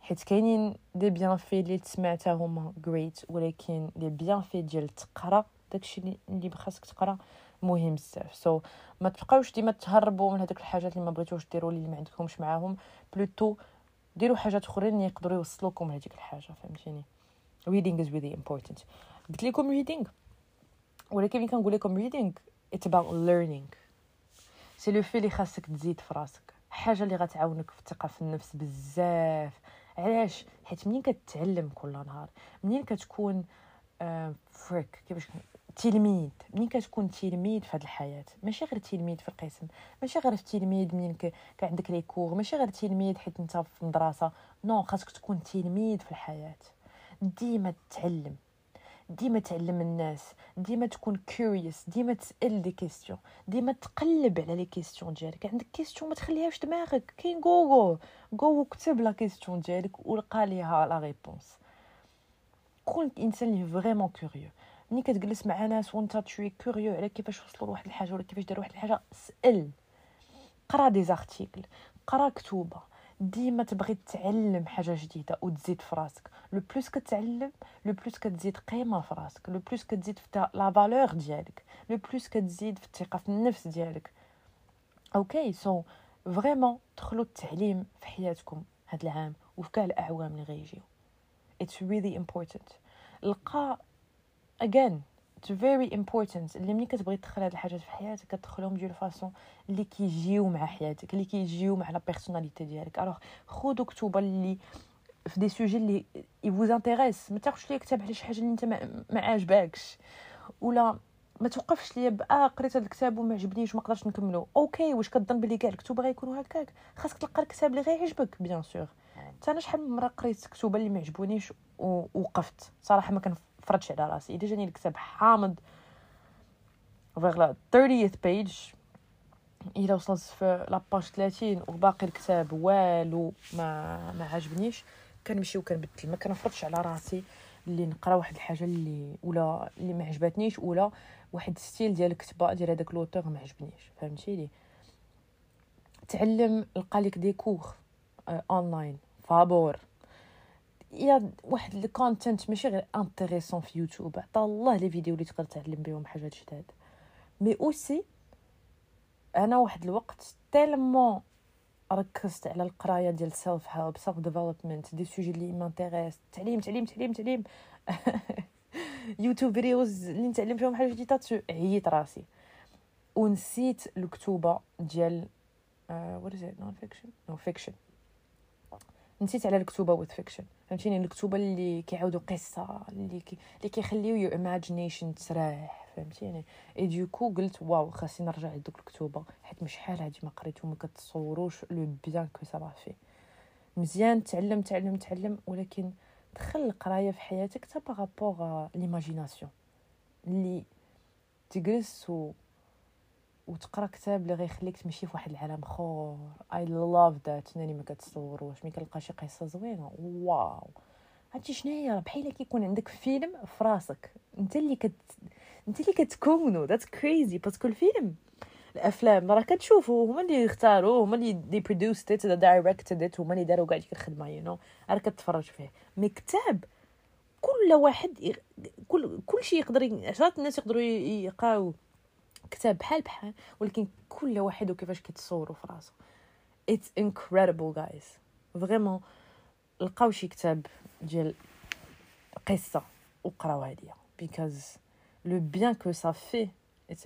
حيت كاينين des bienfaits اللي سمعتها هما great ولكن les bienfaits ديال تقرأ داكشي اللي خاصك تقرا مهم بزاف. so so, ما تبقاوش ديما تهربوا من هذوك الحاجات اللي ما بغيتوش ديروا اللي ما عندكمش معاهم. plutôt ديروا حاجات أخرين اللي يقدروا يوصلوكم لهذيك الحاجة فهمتيني؟ Reading is really important. قلت لكم reading. ولكن ملي كنقول لكم reading it's about learning. c'est le fait اللي خاصك تزيد في راسك. حاجة اللي غتعاونك في الثقة في النفس بزاف. علاش؟ حيت منين كتعلم كل نهار؟ منين كتكون آه فريك؟ كيفاش تلميذ منين كتكون تلميذ في هذه الحياة؟ ماشي غير تلميذ في القسم ماشي غير تلميذ منين ك... عندك les cours ماشي غير تلميذ حيت انت في المدرسة. non خاصك تكون تلميذ في الحياة. ديما تتعلم ديما تعلم الناس ديما تكون curious ديما تسأل des questions ديما تقلب على les questions ديالك. عندك question ما تخليهاش دماغك. كاين جوجل جو وكتب la question ديالك ولقى ليها la réponse كون انسان اللي vraiment curieux ملي كتجلس مع ناس وانت تشوي curieux على كيفاش وصلوا لواحد الحاجة ولا كيفاش داروا واحد الحاجة سال قرأ des articles قرأ كتوبة. ديما تبغي تتعلم حاجة جديدة وتزيد في راسك. le plus كتعلم le plus كتزيد قيمة في راسك. le plus كتزيد في la valeur ديالك. le plus كتزيد في الثقة في النفس ديالك. okay so vraiment دخلوا التعليم في حياتكم هاد العام وفي كاع الأعوام اللي غيجيو. It's really important. like again it's very important. اللي ملي كتبغي تدخل هاد الحاجات في حياتك كتدخلهم de la façon اللي كيجيو مع حياتك اللي كيجيو مع la personnalité ديالك. alors خذوا كتب اللي في des sujets اللي vous intéressent ما تاخذش ليا كتاب على شي حاجة اللي انت ما عاجباكش ولا ما توقفش ليا آه قريت هذا الكتاب وما عجبنيش وما قدرتش نكملو. okay واش كظن بلي كاع الكتب غيكونوا هكاك؟ خاصك تلقى الكتاب اللي غيعجبك bien sûr حتى أنا شحال من مرة قريت كتب اللي ما عجبونيش ووقفت؟ صراحة ما كنفرضش على راسي اذا جاني الكتاب حامض. vers la 30 page إلا وصلت في la page 30 وباقي الكتاب والو ما ما عجبنيش. كنمشي وكنبدل ما كنفرضش على راسي اللي نقرا واحد الحاجة اللي ولا اللي ما عجبتنيش ولا واحد style ديال الكتابه ديال هذاك l'auteur ما عجبنيش. فهمتيني؟ تعلم لقى لك des cours online فابور. يا واحد ال content ماشي غير intéressant في يوتيوب. عطا الله les vidéos اللي تقدر تعلم بهم حاجات جداد. mais aussi أنا واحد الوقت tellement ركزت على القراية ديال self help self development des sujets اللي m'intéressent تعليم تعليم تعليم تعليم. YouTube videos اللي نتعلم فيهم حاجة جديدة عييت راسي. ونسيت الكتوبة ديال what is non fiction no fiction نسيت على الكتوبة with fiction فهمتيني؟ الكتوبة اللي كيعاودوا قصة اللي كي اللي كيخليو your imagination تسراح فهمتيني؟ et du coup قلت wow خاصني نرجع لدوك الكتوبة. حيت مش شحال هادي ما قريتهم ما كتصوروش le bien que ça fait مزيان تعلم تعلم تعلم ولكن دخل القراية في حياتك تا par rapport l'imagination اللي تجلس و وتقرا كتاب اللي غيخليك تمشي في واحد العالم اخر. I love that ناني ما كتصوروش ملي كنلقى شي قصة زوينة. wow. عرفتي شنو هي بحال كيكون عندك فيلم في راسك. أنت اللي كت أنت اللي كتكونو. that's crazy parce que الفيلم الأفلام راه كتشوفوا هما اللي اختاروا هما اللي they produced it directed it هما اللي داروا كاع ديك الخدمة you know راه كتفرج فيه. mais كتاب كل واحد كل كل شيء يقدر عشرات الناس يقدروا يقراو كتاب بحال بحال ولكن كل واحد وكيفاش كيتصوروا في راسو. it's incredible guys vraiment لقاو شي كتاب ديال قصة وقراو هادية. because le bien que ça fait it's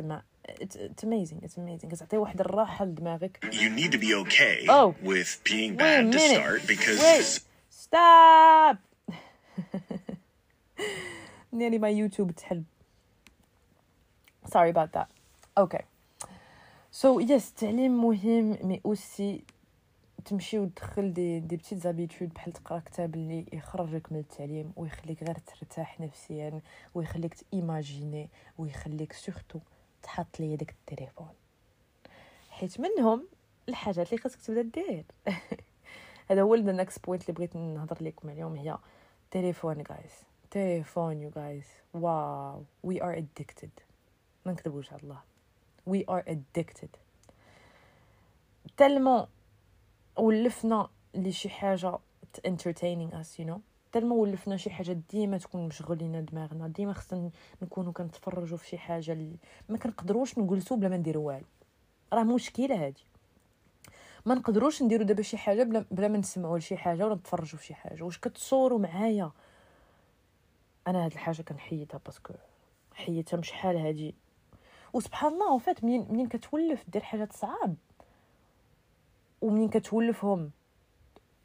amazing it's amazing. كتعطي واحد الراحة لدماغك. You need to be okay Oh. with being bad to start because Wait. stop! Nearly my YouTube تحل sorry about that. Okay so yes التعليم مهم mais aussi تمشي وتدخل des des petites habitudes بحال تقرأ كتاب اللي يخرجك من التعليم ويخليك غير ترتاح نفسيا ويخليك ت imaginer ويخليك surtout تحط لي داك التليفون. حيت منهم الحاجات اللي خاصك تبدأ دير. هذا هو ال next point اللي بغيت نهضر لكم اليوم هي تليفون guys تليفون you guys wow we are addicted ما نكذبوش على الله. We are addicted. تلمو ولفنا لشي حاجة entertaining us you know. تلمو ولفنا شي حاجة ديما تكون مشغولين دماغنا ديما خصنا نكونوا كنتفرجوا في شي حاجة اللي ما كنقدروش نجلسوا بلا ما نديروا والو. راه مشكلة هذه ما نقدروش نديروا دابا شي حاجة بلا, بلا ما نسمعوا لشي حاجة ولا نتفرجوا في شي حاجة. واش كتصوروا معايا؟ أنا هاد الحاجة كنحيدها parce que حيدتها من شحال هادي. وسبحان الله en fait منين منين كتولف دير حاجات صعاب ومنين كتولفهم.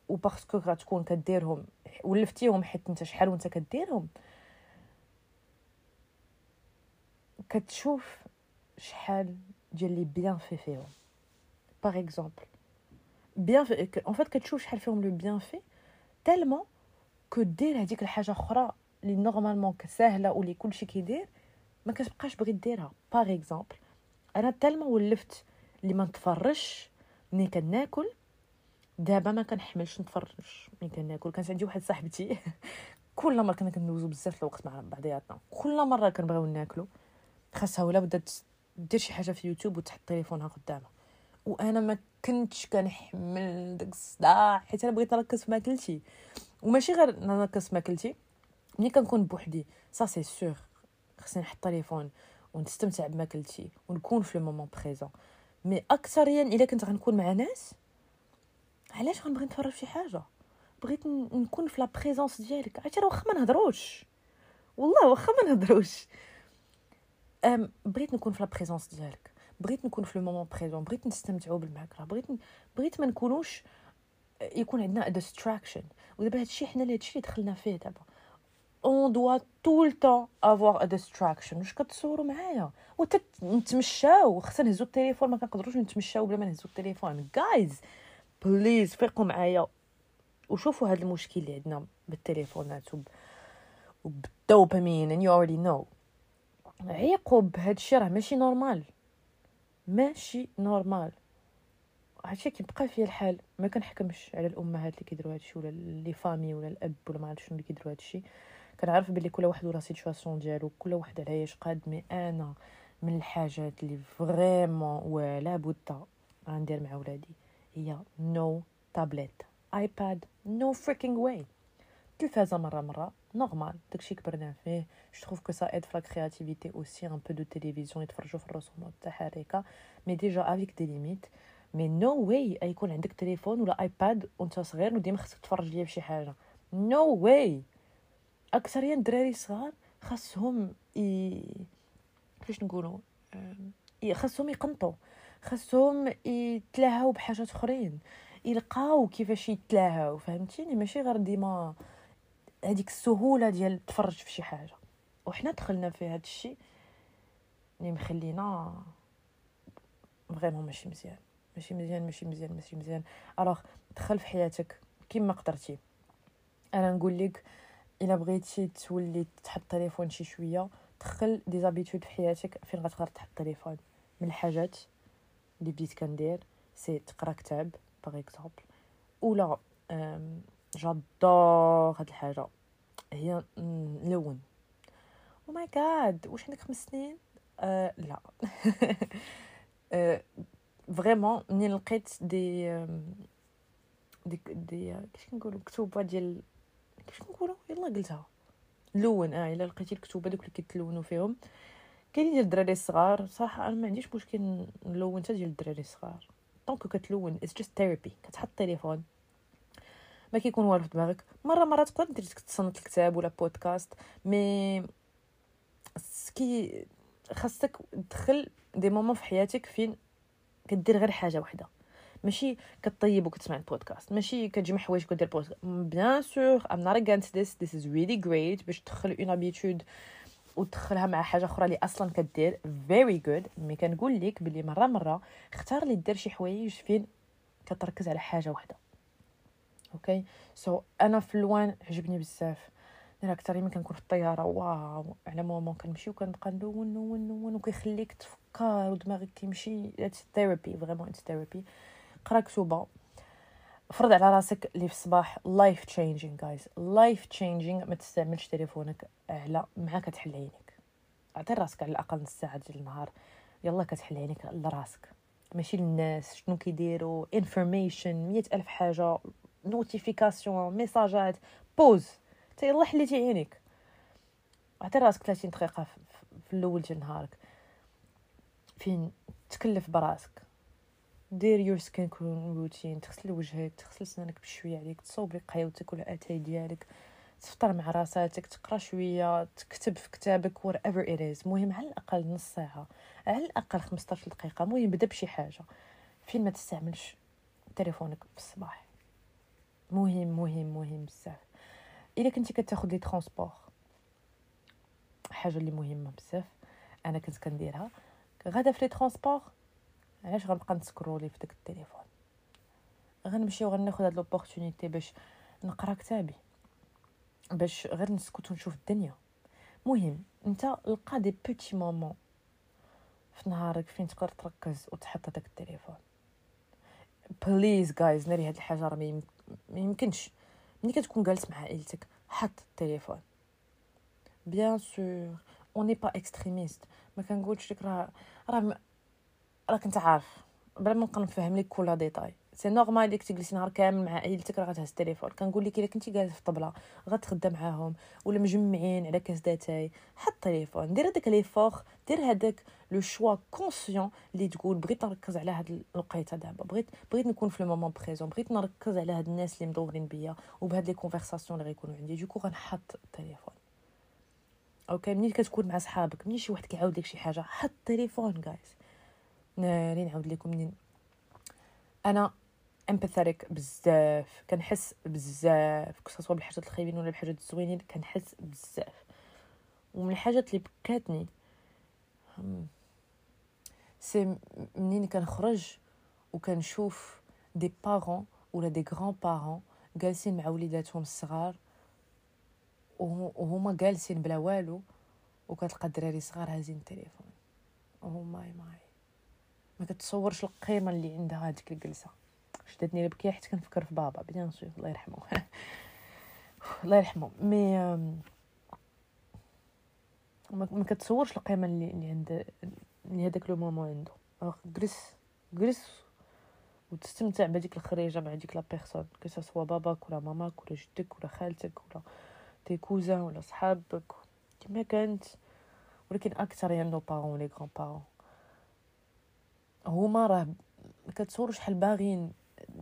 و parce que غتكون كديرهم. ولفتيهم حيت انت شحال وانت كديرهم. كتشوف شحال ديال les bienfaits فيهم. par exemple bienfaits en fait كتشوف شحال فيهم le bienfait tellement que دير هذيك الحاجة أخرى اللي normalement ساهله واللي كلشي كيدير. ما كتبقاش بغي ديرها. par exemple أنا tellement ولفت اللي ما نتفرجش ملي كناكل دابا ما كنحملش نتفرج. ملي كناكل كانت عندي واحد صاحبتي. كل مرة كنا كندوزو بزاف الوقت مع بعضياتنا. كل مرة كنبغيو ناكلو. خاصها ولا بدات دير شي حاجة في يوتيوب وتحط تليفونها قدامها. وأنا ما كنتش كنحمل داك الصداع حيت أنا بغيت نركز في ماكلتي. وماشي غير نركز في ماكلتي ملي كنكون بوحدي ça c'est sûr خصني نحط التليفون ونستمتع بماكلتي ونكون في le moment présent. mais اكثريا إلا كنت غنكون مع ناس علاش غنبغي نتفرج في شي حاجة؟ بغيت نكون في la présence ديالك. عرفتي راه واخا ما نهضروش. والله واخا ما نهضروش. بغيت نكون في la présence ديالك. بغيت نكون في le moment présent. بغيت نستمتعوا بالماكله بغيت بغيت ما نكونوش يكون عندنا distraction ودابا هادشي حنا هادشي اللي دخلنا فيه دابا. on doit tout le temps avoir une distraction واش كتصوروا معايا وتتمشاو خصنا نهزو التليفون ما كنقدروش نتمشاو بلا ما نهزو التليفون guys please فيقوا معايا وشوفوا هذا المشكل اللي عندنا بالتليفونات وب... وبال dopamine and you already know. عيقوا بهذا الشيء راه ماشي normal ماشي normal هادشي كيبقى فيا الحال ما كنحكمش على الامهات اللي كيديروا هادشي ولا les familles ولا الاب ولا ما عرفت شنو اللي كيديروا هادشي كنعرف بلي كل واحد وراه situation ديالو كل واحد على إيش قاد mais أنا من الحاجات اللي vraiment ولا بد غندير مع ولادي. هي no tablet iPad no freaking way تلفازه مره مره normal داكشي كبرنا فيه je trouve que ça aide في créativité aussi un peu de télévision يتفرجوا في الرسومات المتحركه mais déjà avec des limites mais no way يكون عندك تليفون ولا iPad وانت صغير وديما خصك تفرج ليا بشي حاجة no واي اكثريا الدراري الصغار خاصهم ي... كيفاش نقولوا خاصهم يقنطوا خاصهم يتلاهاو بحاجات أخرين يلقاو كيفاش يتلاهاو فهمتيني؟ ماشي غير ديما هذيك السهولة ديال تفرج في شي حاجة. وحنا دخلنا في هذا الشيء اللي مخلينا vraiment ماشي مزيان. ماشي مزيان ماشي مزيان ماشي مزيان. alors دخل في حياتك كيما قدرتي. أنا نقول لك إلا بغيتي تولي تحط تليفون شي شوية دخل des habitudes في حياتك فين غتقدر تحط تليفون من الحاجات اللي بديت كندير سي تقرا كتاب par exemple. ولا j'adore هاد الحاجة. هي نلون oh my God واش عندك خمس سنين؟ أه لا. vraiment منين لقيت des دي دي كيفاش كنقولوا كتوبة ديال كيفاش كنقولوا يلا قلتها. لون آه إلا لقيتي الكتوبه دوك اللي كيتلونوا فيهم. كاينين ديال الدراري الصغار صراحة أنا ما عنديش مشكل نلون حتى ديال الدراري الصغار. donc كتلون it's just therapy كتحط التليفون. ما كيكون والو في دماغك. مرة مرة تقدر دير تصنت الكتاب ولا podcast mais ce qui خاصك تدخل des moments في حياتك فين كدير غير حاجة واحدة ماشي كطيب وكتسمع البودكاست. ماشي كتجمع حوايج كدير podcast bien sûr I'm not against this this is really great باش تدخل une habitude وتدخلها مع حاجة أخرى اللي أصلا كدير very good mais كنقول لك بلي مرة مرة اختار لي دير شي حوايج فين كتركز على حاجة واحدة okay so أنا في اللوان عجبني بزاف. أنا أكثر من كنكون في الطيارة. wow! على moment كنمشي وكنبقى نلون نلون نلون وكيخليك تفكر ودماغك كيمشي. it's therapy vraiment it's therapy قرا كتوبه فرض على راسك اللي في الصباح life changing guys life changing ما تستعملش تليفونك على مع كتحل عينيك. عطي راسك على الأقل نص ساعة ديال النهار. يلا كتحل عينيك لراسك ماشي للناس شنو كيديروا؟ information مية ألف حاجة notification ميساجات pause ta يلا حليتي عينيك. عطي راسك 30 دقيقة في الأول ديال نهارك. فين؟ تكلف براسك. دير your skin routine تغسل وجهك تغسل سنانك بشوية عليك تصوب لك قهوتك ولا اتاي ديالك تفطر مع راسك تقرأ شوية تكتب في كتابك whatever it is مهم على الأقل نص ساعة. على الأقل 15 دقيقة. مهم بدا بشي حاجة. فين ما تستعملش تليفونك في الصباح. مهم مهم مهم بزاف. إلا كنتي كتاخذ les transports حاجة اللي مهمة بزاف أنا كنت كنديرها. غادا في les transports علاش غنبقى ن scroller في داك التليفون؟ غنمشي وغناخذ هاد l'opportunité باش نقرا كتابي باش غير نسكت ونشوف الدنيا. مهم انت لقى des petits moments في نهارك فين تقدر تركز وتحط هذاك التليفون. please guys ناري هاد الحاجة راه ما يمكنش. ملي كتكون جالس مع عائلتك حط التليفون. bien sûr on n'est pas extrémiste ما كنقولش لك راه راه راك انت عارف بلا ما نبقى نفهم لك كل détail. c'est normal ليك تجلسي نهار كامل مع عائلتك راه غتهز التليفون. كنقول لك إلا كنتي جالس في الطبله غتخدى معاهم ولا مجمعين على كاس داتاي حط التليفون دير هذاك l'effort دير هذاك le choix conscient اللي تقول بغيت نركز على هاد الوقيتة دابا. بغيت بغيت نكون في le moment présent بغيت نركز على هاد الناس اللي مدورين بيا وبهاد les conversations اللي غيكونوا عندي. du coup غنحط التليفون. okay ملي كتكون مع صحابك؟ ملي شي واحد كيعاود لك شي حاجة؟ حط التليفون guys ناري نعاود لكم منين. أنا empathique بزاف كنحس بزاف que ce soit بالحاجات الخايبين ولا الحاجات الزوينين كنحس بزاف. ومن الحاجات اللي بكاتني c'est منين كنخرج وكنشوف des parents ولا des grands-parents جالسين مع وليداتهم الصغار وهما جالسين بلا والو وكتلقى الدراري صغار هازين التليفون. أو ماي ماي ما كتصورش القيمة اللي عندها هذيك الجلسة. شدتني البكيه حيت كنفكر في بابا bien sûr الله يرحمه. الله يرحمه. mais ما كتصورش القيمة اللي اللي عند اللي هذاك le moment عنده جلس جلس وتستمتع بهذيك الخريجة مع ديك la personne que ce soit باباك ولا ماماك ولا جدك ولا خالتك ولا tes cousins ولا صحابك كما كانت. ولكن أكثر يعني nos parents les grands-parents هما راه كتصوروا شحال باغيين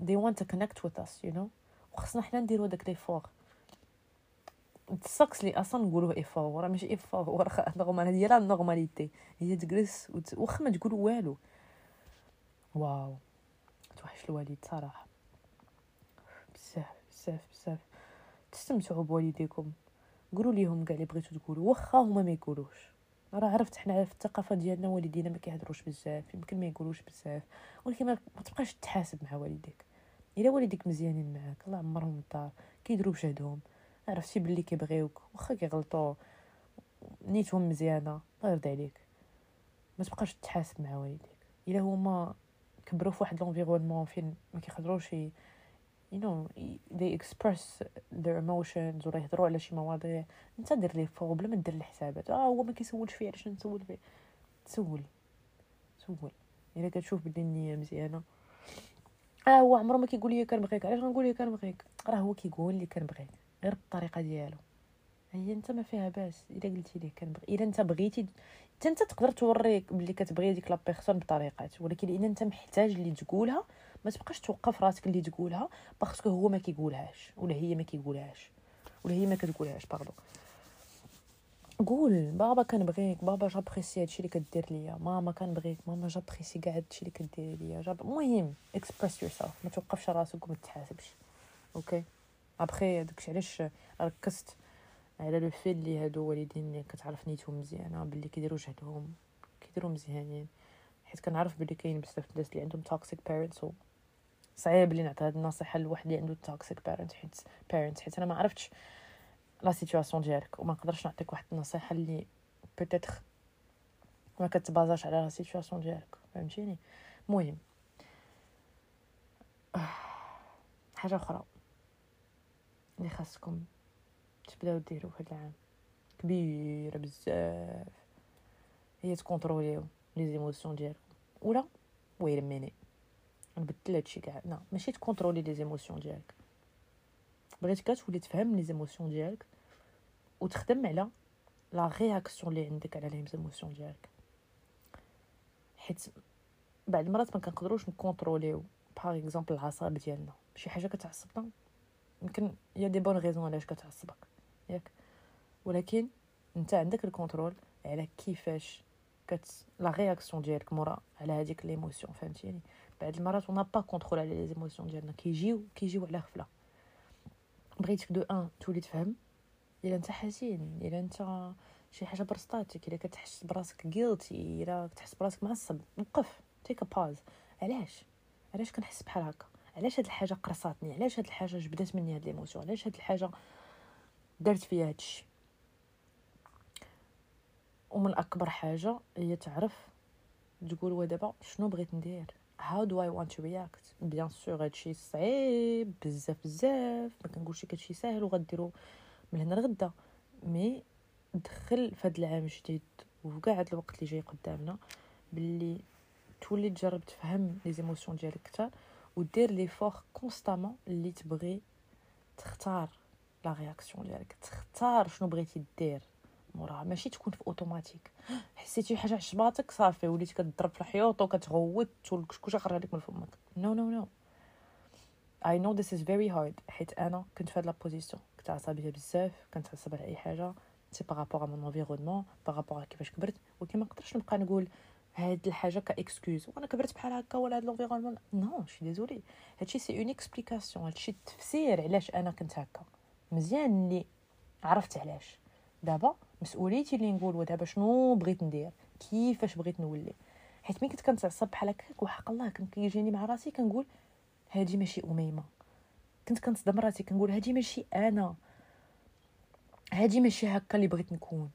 they want to connect with us you know. وخصنا حنا نديرو داك l'effort السكس اللي أصلا نقولوه effort راه ماشي effort راه normal هي la normalité هي تجلس. واخا ما تقولوا والو. واو. توحش الوالد صراحة. بزاف بزاف بزاف. تستمتعوا بوالديكم. قولوا ليهم كاع اللي بغيتو تقولوا. واخا هما ما يقولوش. راه عرفت حنا في الثقافة ديالنا والدينا ما كيهضروش بزاف يمكن ما يقولوش بزاف. ولكن ما تبقاش تحاسب مع والديك. إلا والديك مزيانين معاك الله عمرهم الدار. كيديروا بجهدهم عرفتي بلي كيبغيوك واخا كيغلطوا. نيتهم مزيانة الله يرضي عليك. ما تبقاش تحاسب مع والديك. إلا هما كبروا في واحد l'environnement فين ما كيقدروش you know they express their emotions ولا يهضروا على شي مواضيع. انت دير l'effort بلا ما دير الحسابات آه هو ما كيسولش فيه علاش نسول فيه؟ تسول. سول إلا كتشوف بلي النية مزيانة. آه هو عمره ما كيقول لي كنبغيك. علاش غنقول لي كنبغيك؟ راه هو كيقول لي كنبغيك. غير بالطريقة ديالو. هي انت ما فيها باس. إلا قلتي ليه كنبغي. إلا انت بغيتي انت تقدر توريك بلي كتبغي ديك la personne بطريقات ولكن إلا انت محتاج اللي تقولها ما تبقاش توقف راسك اللي تقولها parce que هو ما كيقولهاش ولا هي ما كيقولهاش ولا هي ما كتقولهاش pardon قول بابا كنبغيك بابا j'apprécie هادشي اللي كدير ليا ماما كنبغيك ماما j'apprécie كاع هادشي اللي كدير ليا j'app المهم express yourself ما توقفش راسك وما تحاسبش okay après داكشي علاش ركزت على le fait اللي هادو والدين اللي كتعرف نيتهم مزيانة باللي كيديروا جهدهم كيديروا مزيانين حيت كنعرف بلي كاين بزاف الناس اللي عندهم toxic parents صعيب لي نعطي هاد النصيحة لواحد اللي عنده toxic parent حيت parent حيت أنا ما عرفتش la situation ديالك وما نقدرش نعطيك واحد النصيحة اللي peut-être ما كتبازاش على la situation ديالك فهمتيني؟ المهم حاجة أخرى اللي خاصكم تبداو ديروا هاد العام. كبيرة بزاف. هي تكونتروليو les émotions ديالكم. voilà؟ wait خليني نبدل هادشي كاع لا ماشي ت contrôler les émotions ديالك بغيتك تولي تفهم les émotions ديالك وتخدم على la réaction اللي عندك على les émotions ديالك حيت بعض المرات ما كنقدروش نكونتروليو par exemple العصب ديالنا شي حاجة كتعصبنا يمكن y a des bonnes raisons علاش كتعصبك ياك ولكن انت عندك ال contrôle على كيفاش كت la réaction ديالك مورا على هذيك l'émotion فهمتيني بعض المرات on a pas contrôle على les émotions ديالنا كيجيو كيجيو على غفله بغيتك donc تولي تفهم الا انت حزين الا انت شي حاجة برصطاتك الا كتحس براسك guilty الا كتحس براسك معصب وقف take a pause علاش علاش كنحس بحال هكا علاش هاد الحاجة قرصاتني علاش هاد الحاجة جبدات مني هاد l'émotion علاش هاد الحاجة درت فيا هادشي ومن اكبر حاجة هي تعرف تقول ودابا شنو بغيت ندير how do I want to react? bien sûr هادشي صعيب بزاف بزاف. ما كنقولش هادشي ساهل وغديرو. من هنا لغدا. mais دخل في هاد العام الجديد وكاع هاد الوقت اللي جاي قدامنا باللي تولي تجرب تفهم les émotions ديالك كثر ودير l'effort constamment اللي تبغي تختار la réaction ديالك. تختار شنو بغيتي دير. موراها ماشي تكون في أوتوماتيك. حسيتي حاجة عجباتك صافي وليتي كتضرب في الحيوط وكتغوت والكشكوشه خرج لك من فمك. non non non I know this is very hard حيت أنا كنت في هاد la position. كنت عصبية بزاف كنت عصبية على أي حاجة. c'est par rapport à mon environnement par rapport كيفاش كبرت. ولكن ما نقدرش نبقى نقول هاد الحاجة ك excuse وأنا كبرت بحال هكا ولا هاد l'environnement non je suis désolée هادشي c'est une explication هادشي التفسير علاش أنا كنت هكا. مزيان اللي عرفت علاش. دابا مسؤوليتي اللي نقول ودابا شنو بغيت ندير كيفاش بغيت نولي. حيت ملي كنت كنتعصب بحال هكاك وحق الله كان كيجيني مع راسي كنقول هادي ماشي أميمة. كنت كنصدم راسي كنقول هادي ماشي أنا. هادي ماشي هكا اللي بغيت نكون.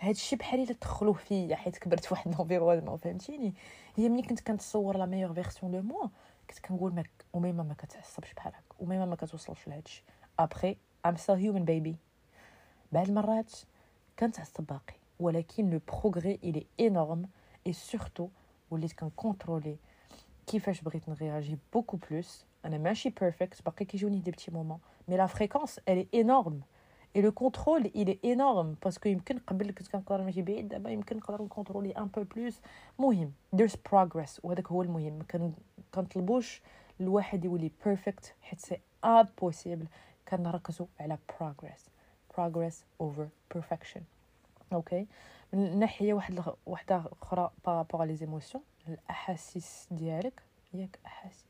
هادشي بحال إلا دخلوه فيا حيت كبرت في واحد l'environnement فهمتيني؟ هي ملي كنت كنتصور la meilleure version de moi كنت كنقول ماك أميمة ما كتعصبش بحال هكا أميمة ما كتوصلش لهادشي après I'm still human baby بعض المرات كنتعصب باقي ولكن le progrès il est énorme et surtout وليت كن contrôler كيفاش بغيت ن réagir beaucoup plus أنا ماشي perfect باقي كيجوني des petits moments mais la fréquence elle est énorme et le contrôle il est énorme parce que يمكن قبل كنت كنقدر نمشي بعيد دابا يمكن نقدر ن contrôler un peu plus مهم there's progress وهذاك هو المهم ما كنطلبوش الواحد يولي perfect حيت c'est impossible كنركزوا على progress. Progress over perfection. okay من ناحية واحد وحده أخرى par rapport les émotions الأحاسيس ديالك. ياك أحاسيس.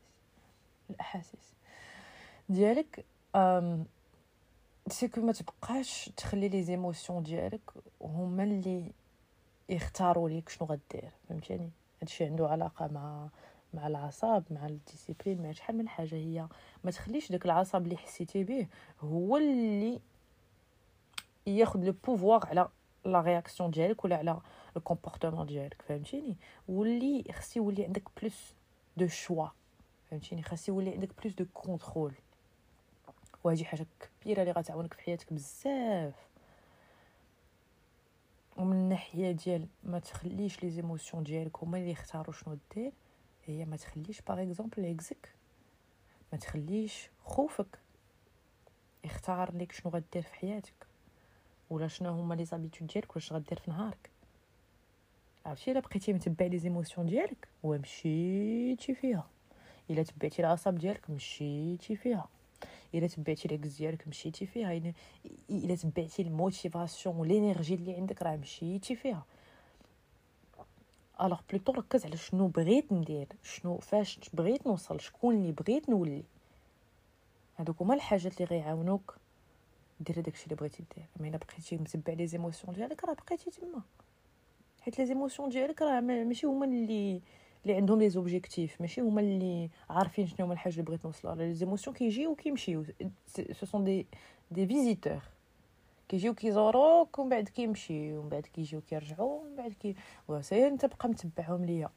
الأحاسيس ديالك أم c'est que ما تبقاش تخلي les émotions ديالك هما اللي يختاروا ليك شنو غدير. فهمتيني؟ هادشي عنده علاقة مع مع العصب مع ال discipline مع شحال من حاجة. هي ما تخليش داك العصب اللي حسيتي به هو اللي ياخذ le pouvoir على la réaction ديالك ولا على le comportement ديالك فهمتيني واللي خص يولي عندك plus de choix فهمتيني خاص يولي عندك plus de contrôle وهذه حاجة كبيره اللي غتعاونك في حياتك بزاف ومن الناحيه ديال ما تخليش les émotions ديالك هما اللي يختاروا شنو دير هي ما تخليش par exemple عكزك ما تخليش خوفك يختار لك شنو غدير في حياتك ولا شنو هما les habitudes ديالك واش غدير في نهارك؟ عرفتي الا بقيتي متبع les émotions ديالك ومشيتي فيها. الا تبعتي العصب ديالك مشيتي فيها. الا تبعتي العكز ديالك مشيتي فيها. الا تبعتي ال motivation وال énergie اللي عندك راه مشيتي فيها. alors plutôt ركز على شنو بغيت ندير شنو فاش بغيت نوصل شكون اللي بغيت نولي. هادوك هما الحاجات اللي غيعاونوك ديري داكشي اللي بغيتي دير. أما إلا بقيتي متبع les émotions ديالك راه بقيتي تما. حيت les émotions ديالك راه ماشي هما اللي اللي عندهم les objectifs ماشي هما اللي عارفين شنو هما الحاجة اللي بغيت نوصلها. les émotions كيجيو وكيمشيو. ce sont des des visiteurs كيجيو كيزوروك ومن بعد كيمشيو ومن بعد كيجيو كيرجعوا ومن بعد كي وسير أنت بقى متبعهم ليا.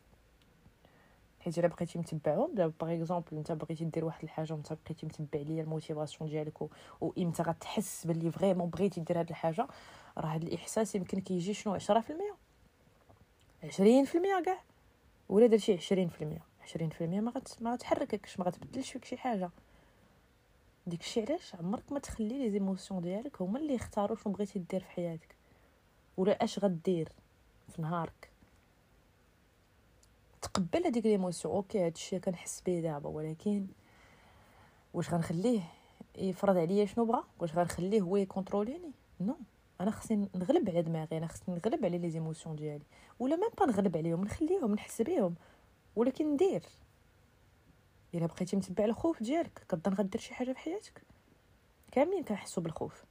حيت الا بقيتي متبعهم دابا par exemple انت بغيتي دير واحد الحاجة وانت بقيتي متبع ليا ال motivation ديالك وامتى غتحس باللي vraiment بغيتي دير هاد الحاجة راه هاد الاحساس يمكن كيجي شنو؟ 10% عشرين في المية كاع. ولا درتي عشرين في المية. عشرين في المية ما غت- ما غتحرككش ما غتبدلش فيك شي حاجة. داكشي علاش؟ عمرك ما تخلي les émotions ديالك هما اللي يختاروا شنو بغيتي دير في حياتك. ولا اش غدير في نهارك. تقبل هذيك l'émotion okay هادشي كنحس بيه دابا ولكن واش غنخليه يفرض عليا شنو بغا؟ واش غنخليه هو يكونتروليني؟ non أنا خصني نغلب على دماغي أنا خصني نغلب على les émotions ديالي ولا même pas نغلب عليهم نخليهم نحس بيهم ولكن ندير. إلا بقيتي متبع الخوف ديالك كظن غدير شي حاجة في حياتك؟ كاملين كنحسوا بالخوف.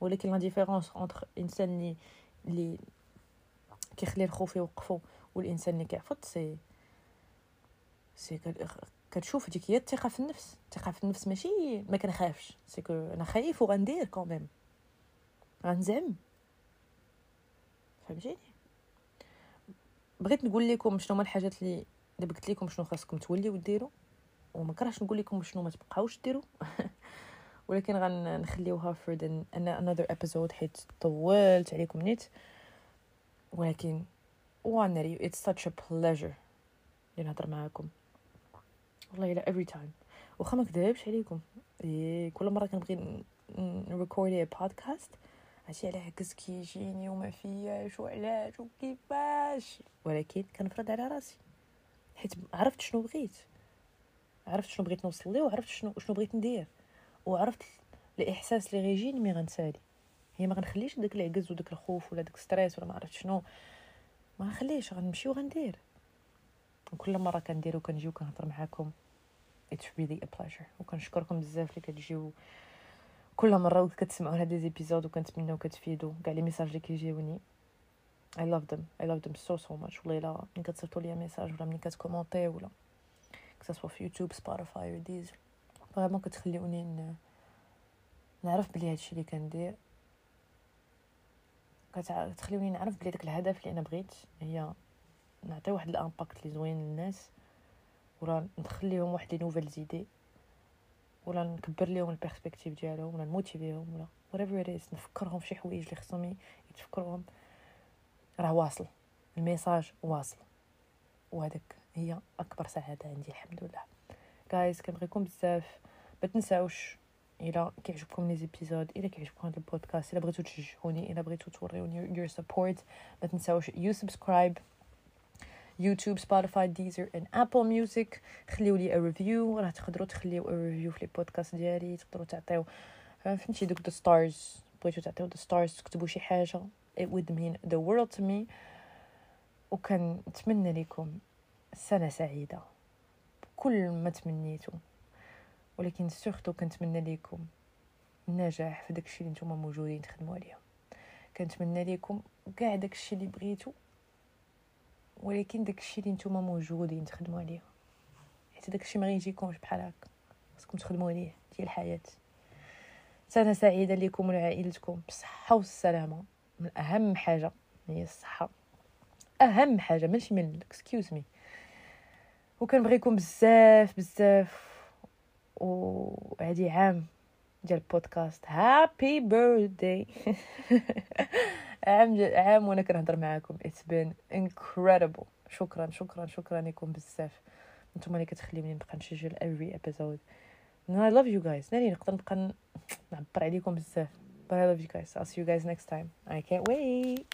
ولكن la différence entre إنسان اللي اللي كيخلي الخوف يوقفو والإنسان اللي كيعفط سي سي كت- كتشوف ديك هي الثقة في النفس. الثقة في النفس ماشي ما كنخافش. c'est que أنا خايف وغندير quand même غنزعم. فهمتيني؟ بغيت نقول لكم شنو هما الحاجات اللي اللي قلت لكم شنو خاصكم توليو ديروا وما كرهش نقول لكم شنو ما تبقاوش ديروا ولكن غنخليوها for the, another episode حيت طولت عليكم نيت. ولكن وأنا it's such a pleasure. اللي نهضر معاكم. والله الا every time. واخا ما كذبش عليكم إيه كل مرة كنبغي نريكوردي بودكاست عرفتي على عكس كيجيني وما فياش وعلاش وكيفاش؟ ولكن كنفرض على راسي. حيت عرفت شنو بغيت. عرفت شنو بغيت نوصل ليه وعرفت شنو شنو بغيت ندير. وعرفت الإحساس اللي غيجيني mais غنسالي. هي ما غنخليش داك العكز وداك الخوف ولا داك stress ولا ما عرفت شنو. ما غنخليش غنمشي وغندير وكل مرة كندير وكنجي وكنهضر معاكم it's really a pleasure. وكنشكركم بزاف اللي كتجيو. كل مرة كتسمعوا هاد les épisodes وكنتمناو كتفيدوا كاع les messages اللي كيجيوني. I love them. I love them so so much. والله إلا ملي كتصيفطوا لي message ولا ملي كت commenter ولا que ce soit في يوتيوب سبوتيفاي وديزر vraiment كتخليوني. نعرف بلي هادشي اللي كندير. كتخليوني نعرف بلي داك الهدف اللي أنا بغيت هي نعطي واحد ال impact اللي زوين للناس ولا ندخل ليهم واحد les nouvelles idées ولا نكبر ليهم ال perspective ديالهم ولا ن motiver هم ولا whatever it is نفكرهم في شي حوايج اللي خصهم يتفكروهم راه واصل. ال message واصل. وهذاك هي أكبر سعادة عندي الحمد لله. جايز كنبغيكم بزاف. ما تنساوش إلى كيعجبكم les épisodes إلى كيعجبكم هذا البودكاست إلى بغيتو تشجعوني إلى بغيتو توريوني your support. ما تنساوش you subscribe يوتيوب سبوتيفاي ديزر and Apple Music خليو les reviews راه تقدروا تخليو review في les podcasts ديالي تقدروا تعطيو فهمتي دوك the stars بغيتو تعطيو the stars تكتبوا شي حاجة it would mean the world to me. وكنتمنى لكم سنه سعيده بكل ما تمنيتو ولكن surtout كنتمنى لكم النجاح في داكشي اللي نتوما موجودين تخدموا عليه. كنتمنى لكم كاع داكشي اللي بغيتو ولكن داكشي اللي نتوما موجودين تخدموا عليه. حيت داكشي ما غيجيكمش بحال هكا خصكم تخدموا عليه ديال الحياة. سنة سعيدة لكم ولعائلتكم. بالصحه والسلامة. من أهم حاجة هي الصحة. أهم حاجة ماشي من excuse me وكنبغيكم بزاف بزاف وهادي عام ديال ال podcast happy birthday عام عام وأنا كنهضر معاكم. it's been incredible. شكرا شكرا شكرا لكم بزاف. نتوما اللي كتخليوني نبقى نسجل episode. And I love you guys. ناري نقدر نبقى نعبر عليكم بزاف. But I love you guys. I'll see you guys next time. I can't wait.